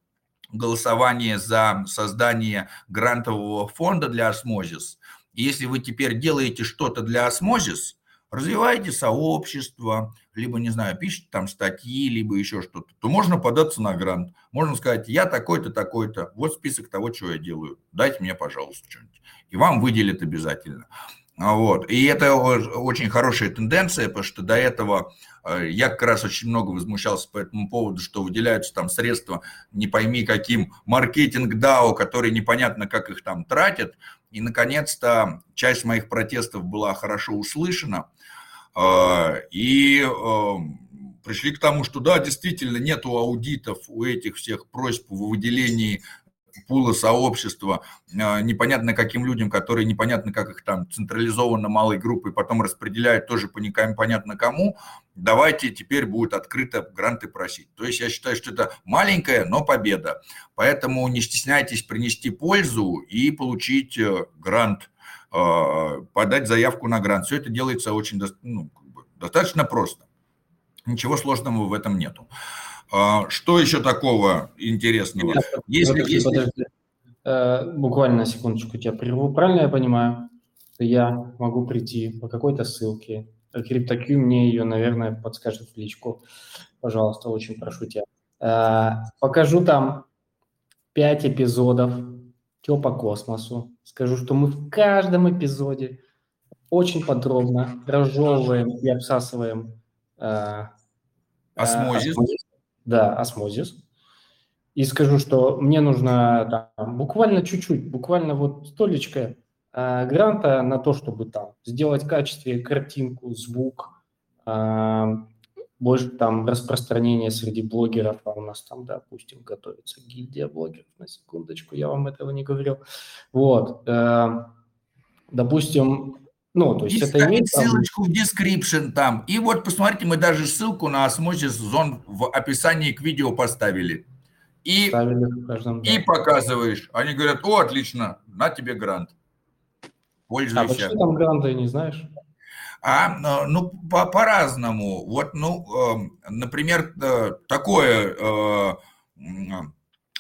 голосование за создание грантового фонда для осмозис. Если вы теперь делаете что-то для осмозис, развиваете сообщество, либо, не знаю, пишете там статьи, либо еще что-то, то можно податься на грант. Можно сказать, я такой-то, такой-то, вот список того, что я делаю, дайте мне, пожалуйста, что-нибудь. И вам выделят обязательно. А вот. И это очень хорошая тенденция, потому что до этого э, я как раз очень много возмущался по этому поводу, что выделяются там средства, не пойми каким, маркетинг DAO, которые непонятно, как их там тратят. И, наконец-то, часть моих протестов была хорошо услышана. Э, и пришли к тому, что да, действительно, нету аудитов у этих всех просьб в выделении пула сообщества, а, непонятно каким людям, которые непонятно как их там централизованно малой группой потом распределяют тоже по непонятно кому, давайте теперь будет открыто гранты просить. То есть я считаю, что это маленькая, но победа. Поэтому не стесняйтесь принести пользу и получить э, грант, а, подать заявку на грант. Все это делается очень ну, достаточно просто. Ничего сложного в этом нету. А, что еще такого интересного? Если, подожди, если... подожди. Э, буквально секундочку тебя прерву. Правильно я понимаю, что я могу прийти по какой-то ссылке, CryptoQ мне ее, наверное, подскажет в личку. Пожалуйста, очень прошу тебя. Э, покажу там пять эпизодов Тё по космосу. Скажу, что мы в каждом эпизоде очень подробно разжевываем и обсасываем э, осмозис. Да, осмозис. И скажу, что мне нужно там, буквально чуть-чуть, буквально вот столечко э, гранта на то, чтобы там сделать в качестве картинку, звук, э, больше там распространение среди блогеров, а у нас там, допустим, готовится гильдия блогеров, на секундочку, я вам этого не говорил. Вот, э, допустим, ну, то есть и это имеет... ссылочку в description там. И вот, посмотрите, мы даже ссылку на Osmosis Zone в описании к видео поставили. И, каждом, да. и показываешь. Они говорят, о, отлично, на тебе грант. Пользуйся. А почему там гранты, не знаешь? А, ну, по- по-разному. Вот, ну, эм, например, э, такое... Э,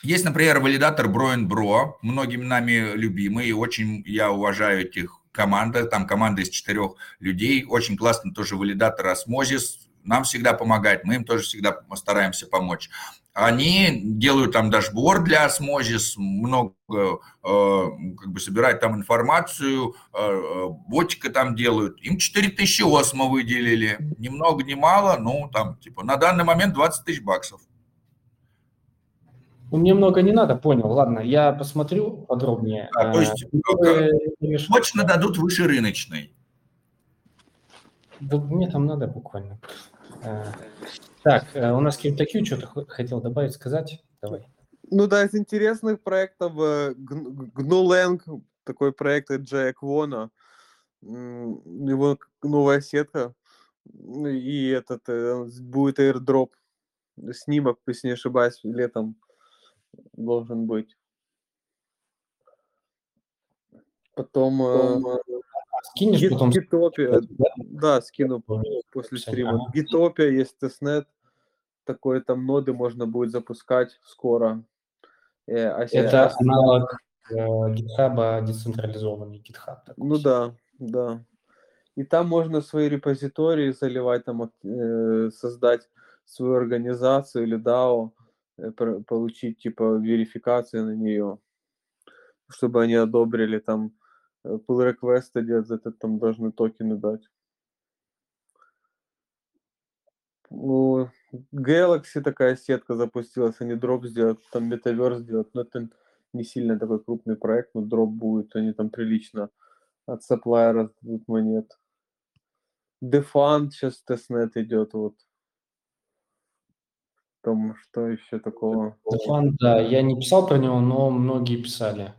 есть, например, валидатор Bro n Bro, многими нами любимый, и очень я уважаю этих команда, там команда из четырех людей, очень классно тоже валидатор Osmosis, нам всегда помогает, мы им тоже всегда стараемся помочь. Они делают там дашборд для Osmosis, много э, как бы собирают там информацию, э, э ботика там делают. Им 4000 OSMO выделили, ни много ни мало, ну там типа на данный момент 20 тысяч баксов. Ну, мне много не надо, понял. Ладно, я посмотрю подробнее. А, то есть э, точно дадут выше рыночной. Да мне там надо буквально. Э, так, э, у нас CryptoQ что-то хотел добавить, сказать? Давай. Ну да, из интересных проектов GNU такой проект от Джая Квона, его новая сетка, и этот будет airdrop снимок, если не ошибаюсь, летом должен быть. Потом, потом э, скинешь гит, потом? Гитопия, да? да, скину после стрима. Гитопия есть тестнет, такой там ноды можно будет запускать скоро. Э, а Это а, аналог э, GitHub, децентрализованный GitHub. Ну да, да. и там можно свои репозитории заливать, там э, создать свою организацию или DAO, э, получить типа верификацию на нее, чтобы они одобрили там э, pull request делать, за это там должны токены дать. Ну, Galaxy такая сетка запустилась, они дроп сделают, там metaverse сделают, но это не сильно такой крупный проект, но дроп будет, они там прилично от supply раздадут монет. Defund сейчас testnet идет, вот. Том, что еще такого? Defund, да, я не писал про него, но многие писали.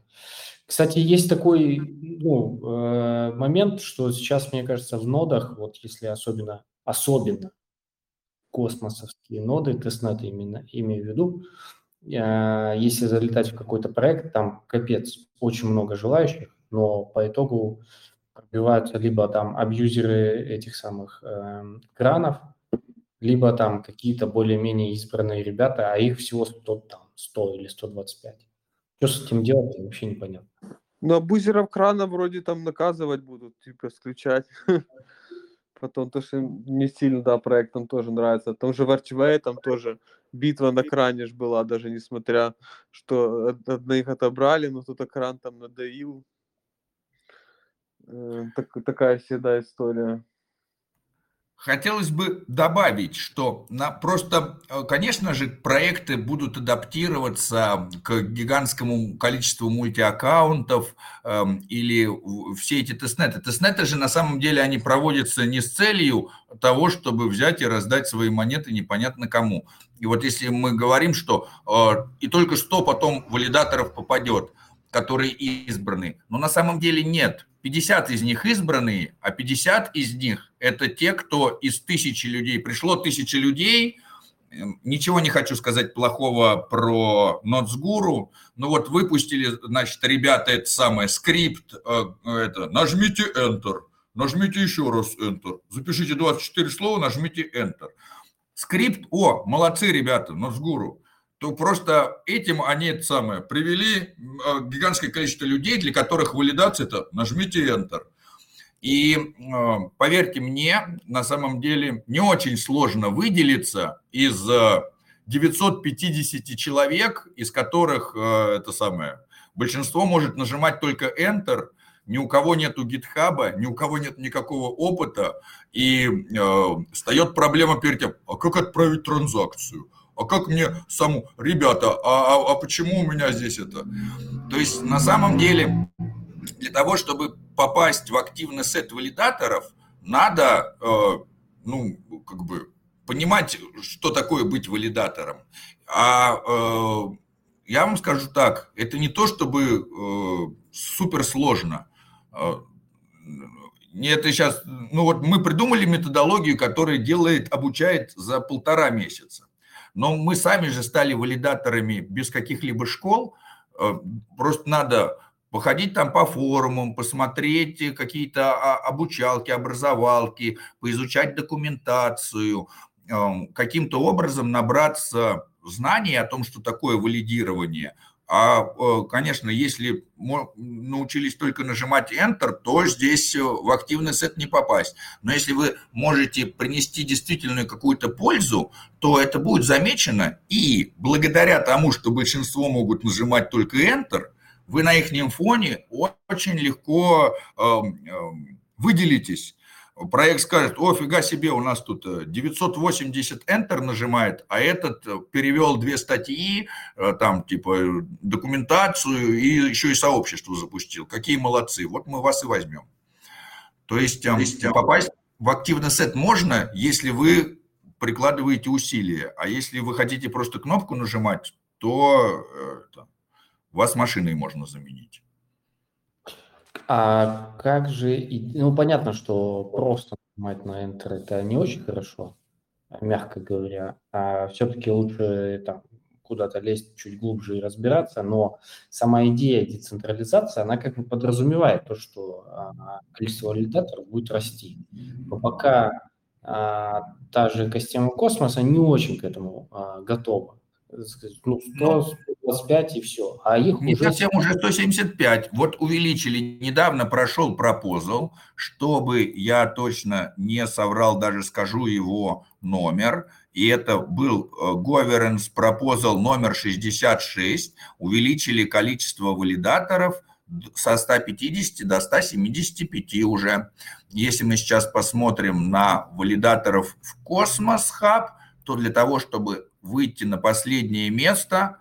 Кстати, есть такой ну, э, момент, что сейчас, мне кажется, в нодах, вот если особенно, особенно космосовские ноды, тестнет именно имею в виду, э, если залетать в какой-то проект, там капец, очень много желающих, но по итогу пробиваются либо там абьюзеры этих самых э, кранов, либо там какие-то более-менее избранные ребята, а их всего 100, там, 100 или 125. Что с этим делать, вообще непонятно. Ну, абузеров крана вроде там наказывать будут, типа, исключать. *laughs* Потом то, что не сильно, да, проектам тоже нравится. Там же в Archway там тоже битва на кране ж была, даже несмотря, что одних отобрали, но тут экран там надавил. Э, так, такая всегда история. Хотелось бы добавить, что на, просто, э, конечно же, проекты будут адаптироваться к гигантскому количеству мультиаккаунтов э, или все эти тестнеты. Тестнеты же на самом деле они проводятся не с целью того, чтобы взять и раздать свои монеты непонятно кому. И вот если мы говорим, что э, и только 100 потом валидаторов попадет, которые избраны, но на самом деле нет – 50 из них избранные, а 50 из них – это те, кто из тысячи людей, пришло тысячи людей, эм, ничего не хочу сказать плохого про Нотсгуру, но вот выпустили, значит, ребята, это самое, скрипт, э, это, нажмите Enter, нажмите еще раз Enter, запишите 24 слова, нажмите Enter. Скрипт, о, молодцы ребята, Нотсгуру, то просто этим они это самое привели а, гигантское количество людей, для которых валидация это нажмите Enter. И а, поверьте мне, на самом деле не очень сложно выделиться из 950 человек, из которых а, это самое большинство может нажимать только Enter, ни у кого нету гитхаба, ни у кого нет никакого опыта, и э, встает проблема перед тем, а как отправить транзакцию, а как мне саму, ребята, а, а, а почему у меня здесь это? То есть на самом деле для того, чтобы попасть в активный сет валидаторов, надо, э, ну, как бы понимать, что такое быть валидатором. А э, я вам скажу так, это не то, чтобы э, супер сложно. Э, это сейчас, ну вот мы придумали методологию, которая делает, обучает за полтора месяца. Но мы сами же стали валидаторами без каких-либо школ. Просто надо походить там по форумам, посмотреть какие-то а, обучалки, образовалки, поизучать документацию, эм, каким-то образом набраться знаний о том, что такое валидирование – а, э, конечно, если научились только нажимать Enter, то здесь э, в активный сет не попасть. Но если вы можете принести действительно какую-то пользу, то это будет замечено. И благодаря тому, что большинство могут нажимать только Enter, вы на их фоне очень легко эм, эм, выделитесь проект скажет, о, фига себе, у нас тут 980 э, Enter нажимает, а этот э, перевел две статьи, э, там, типа, документацию и еще и сообщество запустил. Какие молодцы, вот мы вас и возьмем. То есть, эм, То есть попасть в активный сет можно, если вы прикладываете усилия, а если вы хотите просто кнопку нажимать, то вас машиной можно заменить. А как же, ну понятно, что просто нажимать на Enter это не очень хорошо, мягко говоря, а все-таки лучше там куда-то лезть чуть глубже и разбираться, но сама идея децентрализации, она как бы подразумевает то, что а, количество валидаторов будет расти. Но пока а, та же экосистема космоса не очень к этому а, готова. Ну, 100, 125 и все. А их Не уже... совсем уже 175. Вот увеличили, недавно прошел пропозал, чтобы я точно не соврал, даже скажу его номер, и это был э, governance proposal номер 66, увеличили количество валидаторов со 150 до 175 уже. Если мы сейчас посмотрим на валидаторов в Космос Hub, то для того, чтобы выйти на последнее место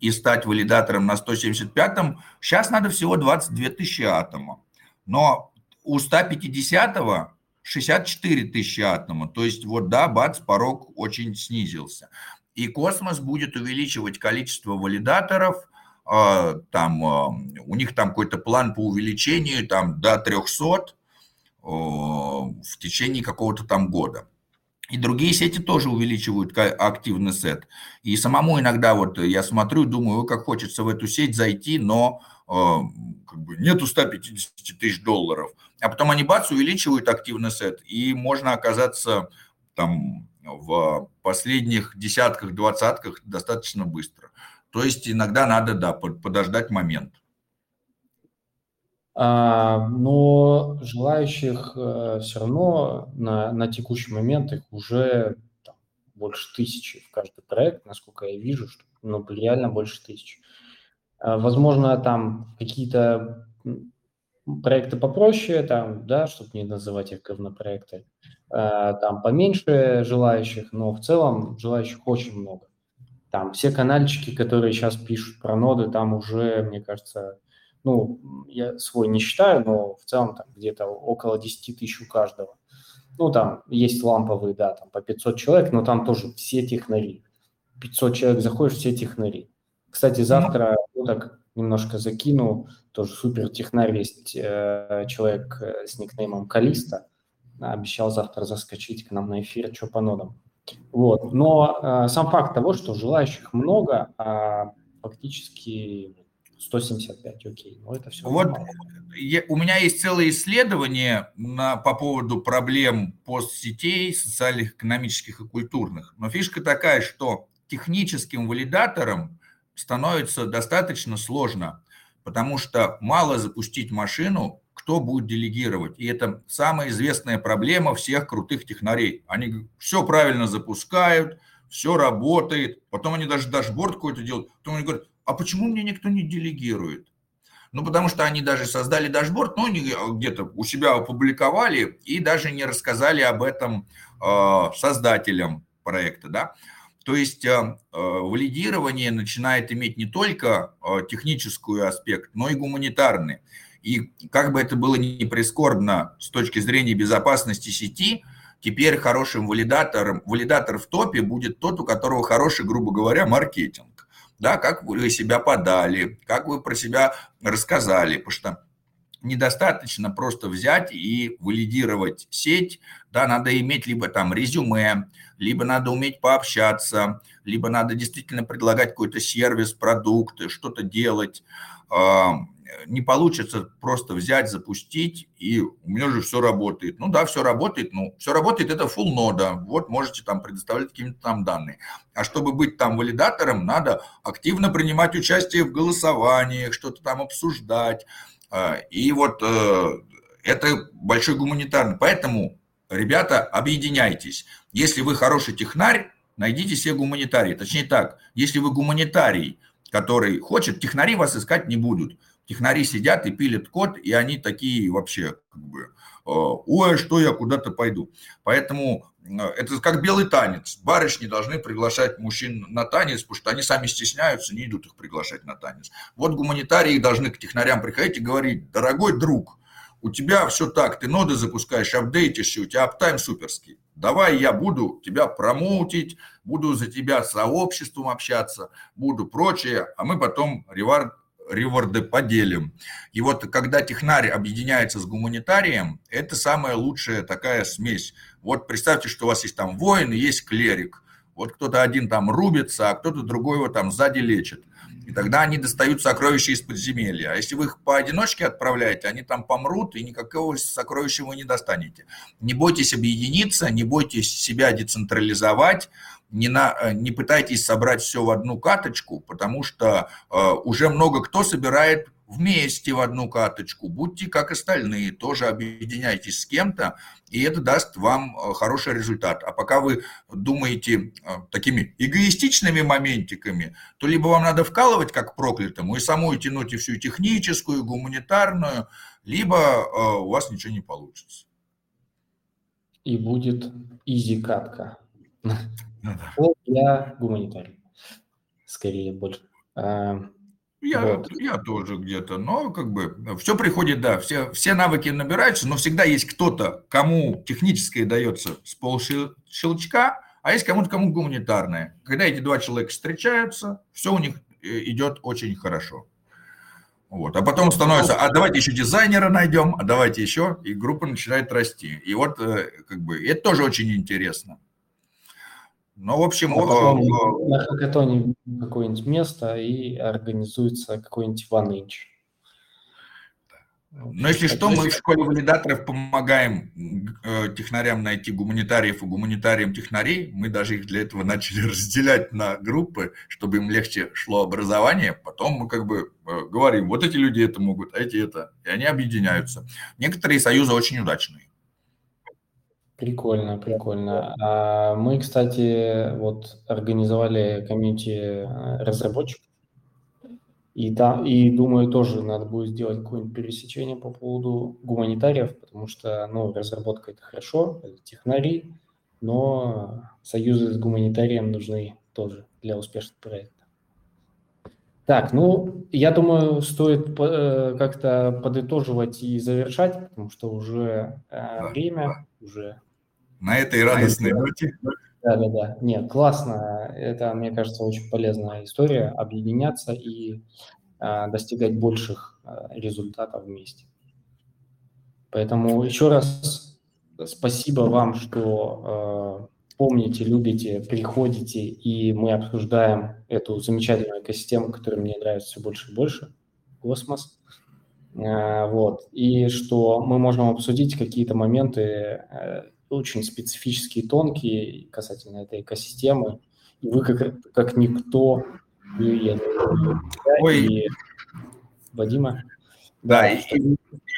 и стать валидатором на 175-м, сейчас надо всего 22 тысячи атома. Но у 150-го 64 тысячи атома. То есть вот да, бац, порог очень снизился. И космос будет увеличивать количество валидаторов, а, там, а, у них там какой-то план по увеличению там, до 300 в течение какого-то там года. И другие сети тоже увеличивают активный сет. И самому иногда вот я смотрю, думаю, как хочется в эту сеть зайти, но э, как бы нету 150 тысяч долларов. А потом они бац, увеличивают активный сет, и можно оказаться там в последних десятках, двадцатках достаточно быстро. То есть иногда надо, да, подождать момент. А, но желающих э, все равно на, на текущий момент их уже там, больше тысячи в каждый проект, насколько я вижу, что ну, реально больше тысячи. А, возможно, там какие-то проекты попроще, там, да, чтобы не называть их говнопроекты, а, там поменьше желающих, но в целом желающих очень много. Там все канальчики, которые сейчас пишут про ноды, там уже, мне кажется, ну, я свой не считаю, но в целом там где-то около 10 тысяч у каждого. Ну, там есть ламповые, да, там по 500 человек, но там тоже все технари. 500 человек заходишь, все технари. Кстати, завтра, ну, так немножко закину, тоже супер технарь есть э, человек э, с никнеймом Калиста, обещал завтра заскочить к нам на эфир, что по нодам. Вот. Но э, сам факт того, что желающих много, а фактически 175, окей, но это все. Вот я, у меня есть целое исследование на, по поводу проблем постсетей, социальных, экономических и культурных. Но фишка такая, что техническим валидатором становится достаточно сложно, потому что мало запустить машину, кто будет делегировать. И это самая известная проблема всех крутых технарей. Они все правильно запускают, все работает, потом они даже дашборд какой-то делают, потом они говорят, а почему мне никто не делегирует? Ну, потому что они даже создали дашборд, но они где-то у себя опубликовали и даже не рассказали об этом э, создателям проекта, да. То есть э, э, валидирование начинает иметь не только э, техническую аспект, но и гуманитарный. И как бы это было не прискорбно с точки зрения безопасности сети, теперь хорошим валидатором, валидатор в топе будет тот, у которого хороший, грубо говоря, маркетинг да, как вы себя подали, как вы про себя рассказали, потому что недостаточно просто взять и валидировать сеть, да, надо иметь либо там резюме, либо надо уметь пообщаться, либо надо действительно предлагать какой-то сервис, продукты, что-то делать не получится просто взять, запустить, и у меня же все работает. Ну да, все работает, ну, все работает, это full нода, вот можете там предоставлять какие-то там данные. А чтобы быть там валидатором, надо активно принимать участие в голосованиях, что-то там обсуждать. А, и вот э, это большой гуманитарный. Поэтому, ребята, объединяйтесь. Если вы хороший технарь, найдите себе гуманитарий. Точнее так, если вы гуманитарий, который хочет, технари вас искать не будут технари сидят и пилят код, и они такие вообще, как бы, э, ой, что я куда-то пойду. Поэтому э, это как белый танец. Барышни должны приглашать мужчин на танец, потому что они сами стесняются, не идут их приглашать на танец. Вот гуманитарии должны к технарям приходить и говорить, дорогой друг, у тебя все так, ты ноды запускаешь, апдейтишься, у тебя аптайм суперский. Давай я буду тебя промоутить, буду за тебя с сообществом общаться, буду прочее, а мы потом ревард реворды поделим. И вот когда технарь объединяется с гуманитарием, это самая лучшая такая смесь. Вот представьте, что у вас есть там воин и есть клерик. Вот кто-то один там рубится, а кто-то другой его там сзади лечит. И тогда они достают сокровища из подземелья. А если вы их поодиночке отправляете, они там помрут, и никакого сокровища вы не достанете. Не бойтесь объединиться, не бойтесь себя децентрализовать, не, на, э, не пытайтесь собрать все в одну каточку, потому что э, уже много кто собирает вместе в одну каточку. Будьте как остальные, тоже объединяйтесь с кем-то, и это даст вам э, хороший результат. А пока вы думаете э, такими эгоистичными моментиками, то либо вам надо вкалывать как проклятому и самой тянуть и всю техническую, гуманитарную, либо у вас ничего не получится. И будет изи-катка. Ну, да. *laughs* Я гуманитарий. Скорее, больше. Я, вот. я тоже где-то, но как бы все приходит, да, все, все навыки набираются, но всегда есть кто-то, кому техническое дается с полщелчка, а есть кому-то, кому гуманитарное. Когда эти два человека встречаются, все у них э, идет очень хорошо. Вот. А потом становится, а давайте еще дизайнера найдем, а давайте еще, и группа начинает расти. И вот э, как бы это тоже очень интересно. Ну, в общем... Потом на хакатоне какое-нибудь место и организуется какой-нибудь ванынч. Но если что, мы в школе валидаторов помогаем э, технарям найти гуманитариев и гуманитариям технарей. Мы даже их для этого *laughs* начали разделять на группы, чтобы им легче шло образование. Потом мы как бы э, говорим, вот эти люди это могут, а эти это. И они объединяются. Некоторые союзы очень удачные. Прикольно, прикольно. А мы, кстати, вот организовали комьюнити э, разработчиков. И, там, и думаю, тоже надо будет сделать какое-нибудь пересечение по поводу гуманитариев, потому что, ну, разработка – это хорошо, это технари, но союзы с гуманитарием нужны тоже для успешных проектов. Так, ну, я думаю, стоит э, как-то подытоживать и завершать, потому что уже э, время, уже на этой радостной ноте. Да, да, да. Нет, классно. Это, мне кажется, очень полезная история. Объединяться и а, достигать больших а, результатов вместе. Поэтому еще раз спасибо вам, что а, помните, любите, приходите, и мы обсуждаем эту замечательную экосистему, которая мне нравится все больше и больше, космос. А, вот. И что мы можем обсудить какие-то моменты э, очень специфические, тонкие касательно этой экосистемы. И вы как, как никто, и, я, Ой. и Вадима. Да, да и, что...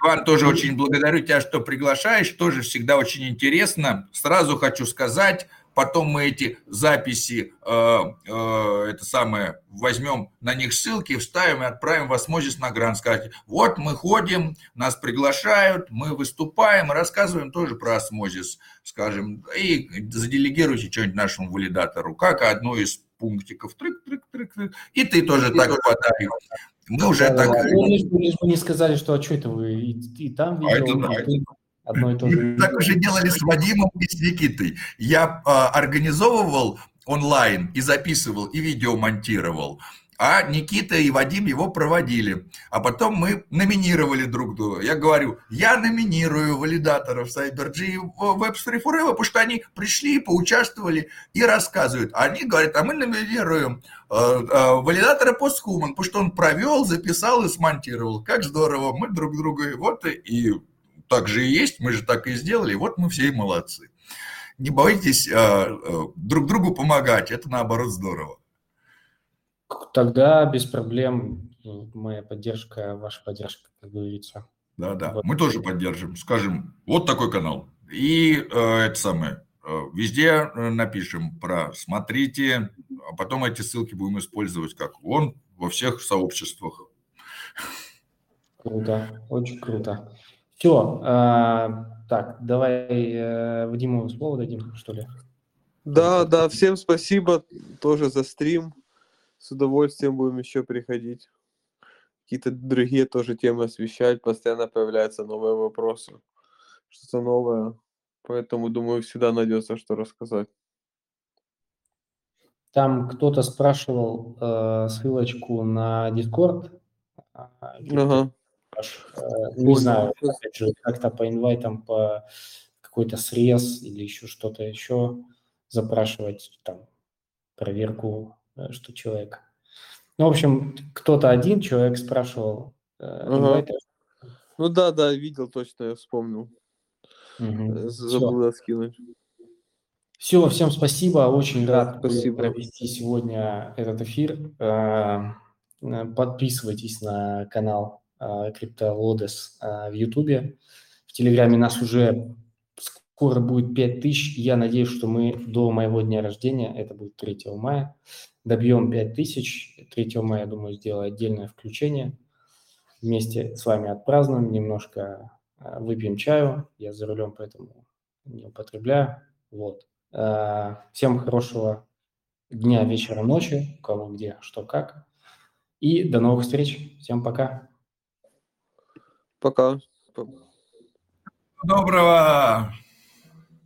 Иван, тоже очень благодарю тебя, что приглашаешь, тоже всегда очень интересно. Сразу хочу сказать, потом мы эти записи, э, э, это самое, возьмем на них ссылки, вставим и отправим в Osmosis на грант. Сказать, вот мы ходим, нас приглашают, мы выступаем, рассказываем тоже про Osmosis, скажем, и заделегируйте что-нибудь нашему валидатору, как одну из пунктиков, трык, трык, трык, трык, и ты тоже так подай. Мы уже да, так... Ну, лишь, бы не сказали, что а что это вы и, и там видео, а это, и, одно и то же. Так уже делали с Вадимом и с Никитой. Я э, организовывал онлайн и записывал, и видео монтировал. А Никита и Вадим его проводили. А потом мы номинировали друг друга. Я говорю, я номинирую валидаторов CyberG в Web3 Forever, потому что они пришли, поучаствовали и рассказывают. А они говорят, а мы номинируем э, э, валидатора Posthuman, потому что он провел, записал и смонтировал. Как здорово, мы друг друга вот и так же и есть, мы же так и сделали, вот мы все и молодцы. Не бойтесь а, а, друг другу помогать, это наоборот здорово. Тогда без проблем моя поддержка, ваша поддержка, как говорится. Да, да, вот. мы тоже поддержим, скажем, вот такой канал. И э, это самое, э, везде э, напишем про смотрите, а потом эти ссылки будем использовать как вон во всех сообществах. Круто, очень круто. Все, а, так, давай э, Вадиму слово дадим, что ли? Да, да, всем спасибо тоже за стрим. С удовольствием будем еще приходить. Какие-то другие тоже темы освещать, постоянно появляются новые вопросы, что-то новое. Поэтому, думаю, всегда найдется, что рассказать. Там кто-то спрашивал э, ссылочку на Discord. А, ага. Э, не знаю, опять же, как-то по инвайтам, по какой-то срез или еще что-то еще запрашивать, там, проверку, э, что человек Ну, в общем, кто-то один человек спрашивал э, Ага. Ну да, да, видел точно, я вспомнил. Всё. Забыл скинуть. Все, всем спасибо. Очень рад спасибо. провести сегодня этот эфир. Подписывайтесь на канал э, CryptoLodes э, в Ютубе. В Телеграме нас уже скоро будет 5000. Я надеюсь, что мы до моего дня рождения, это будет 3 мая, добьем 5000. 3 мая, я думаю, сделаю отдельное включение. Вместе с вами отпразднуем, немножко э, выпьем чаю. Я за рулем, поэтому не употребляю. Вот. Всем хорошего дня, вечера, ночи, у кого где, что, как. И до новых встреч. Всем пока. Пока. Доброго!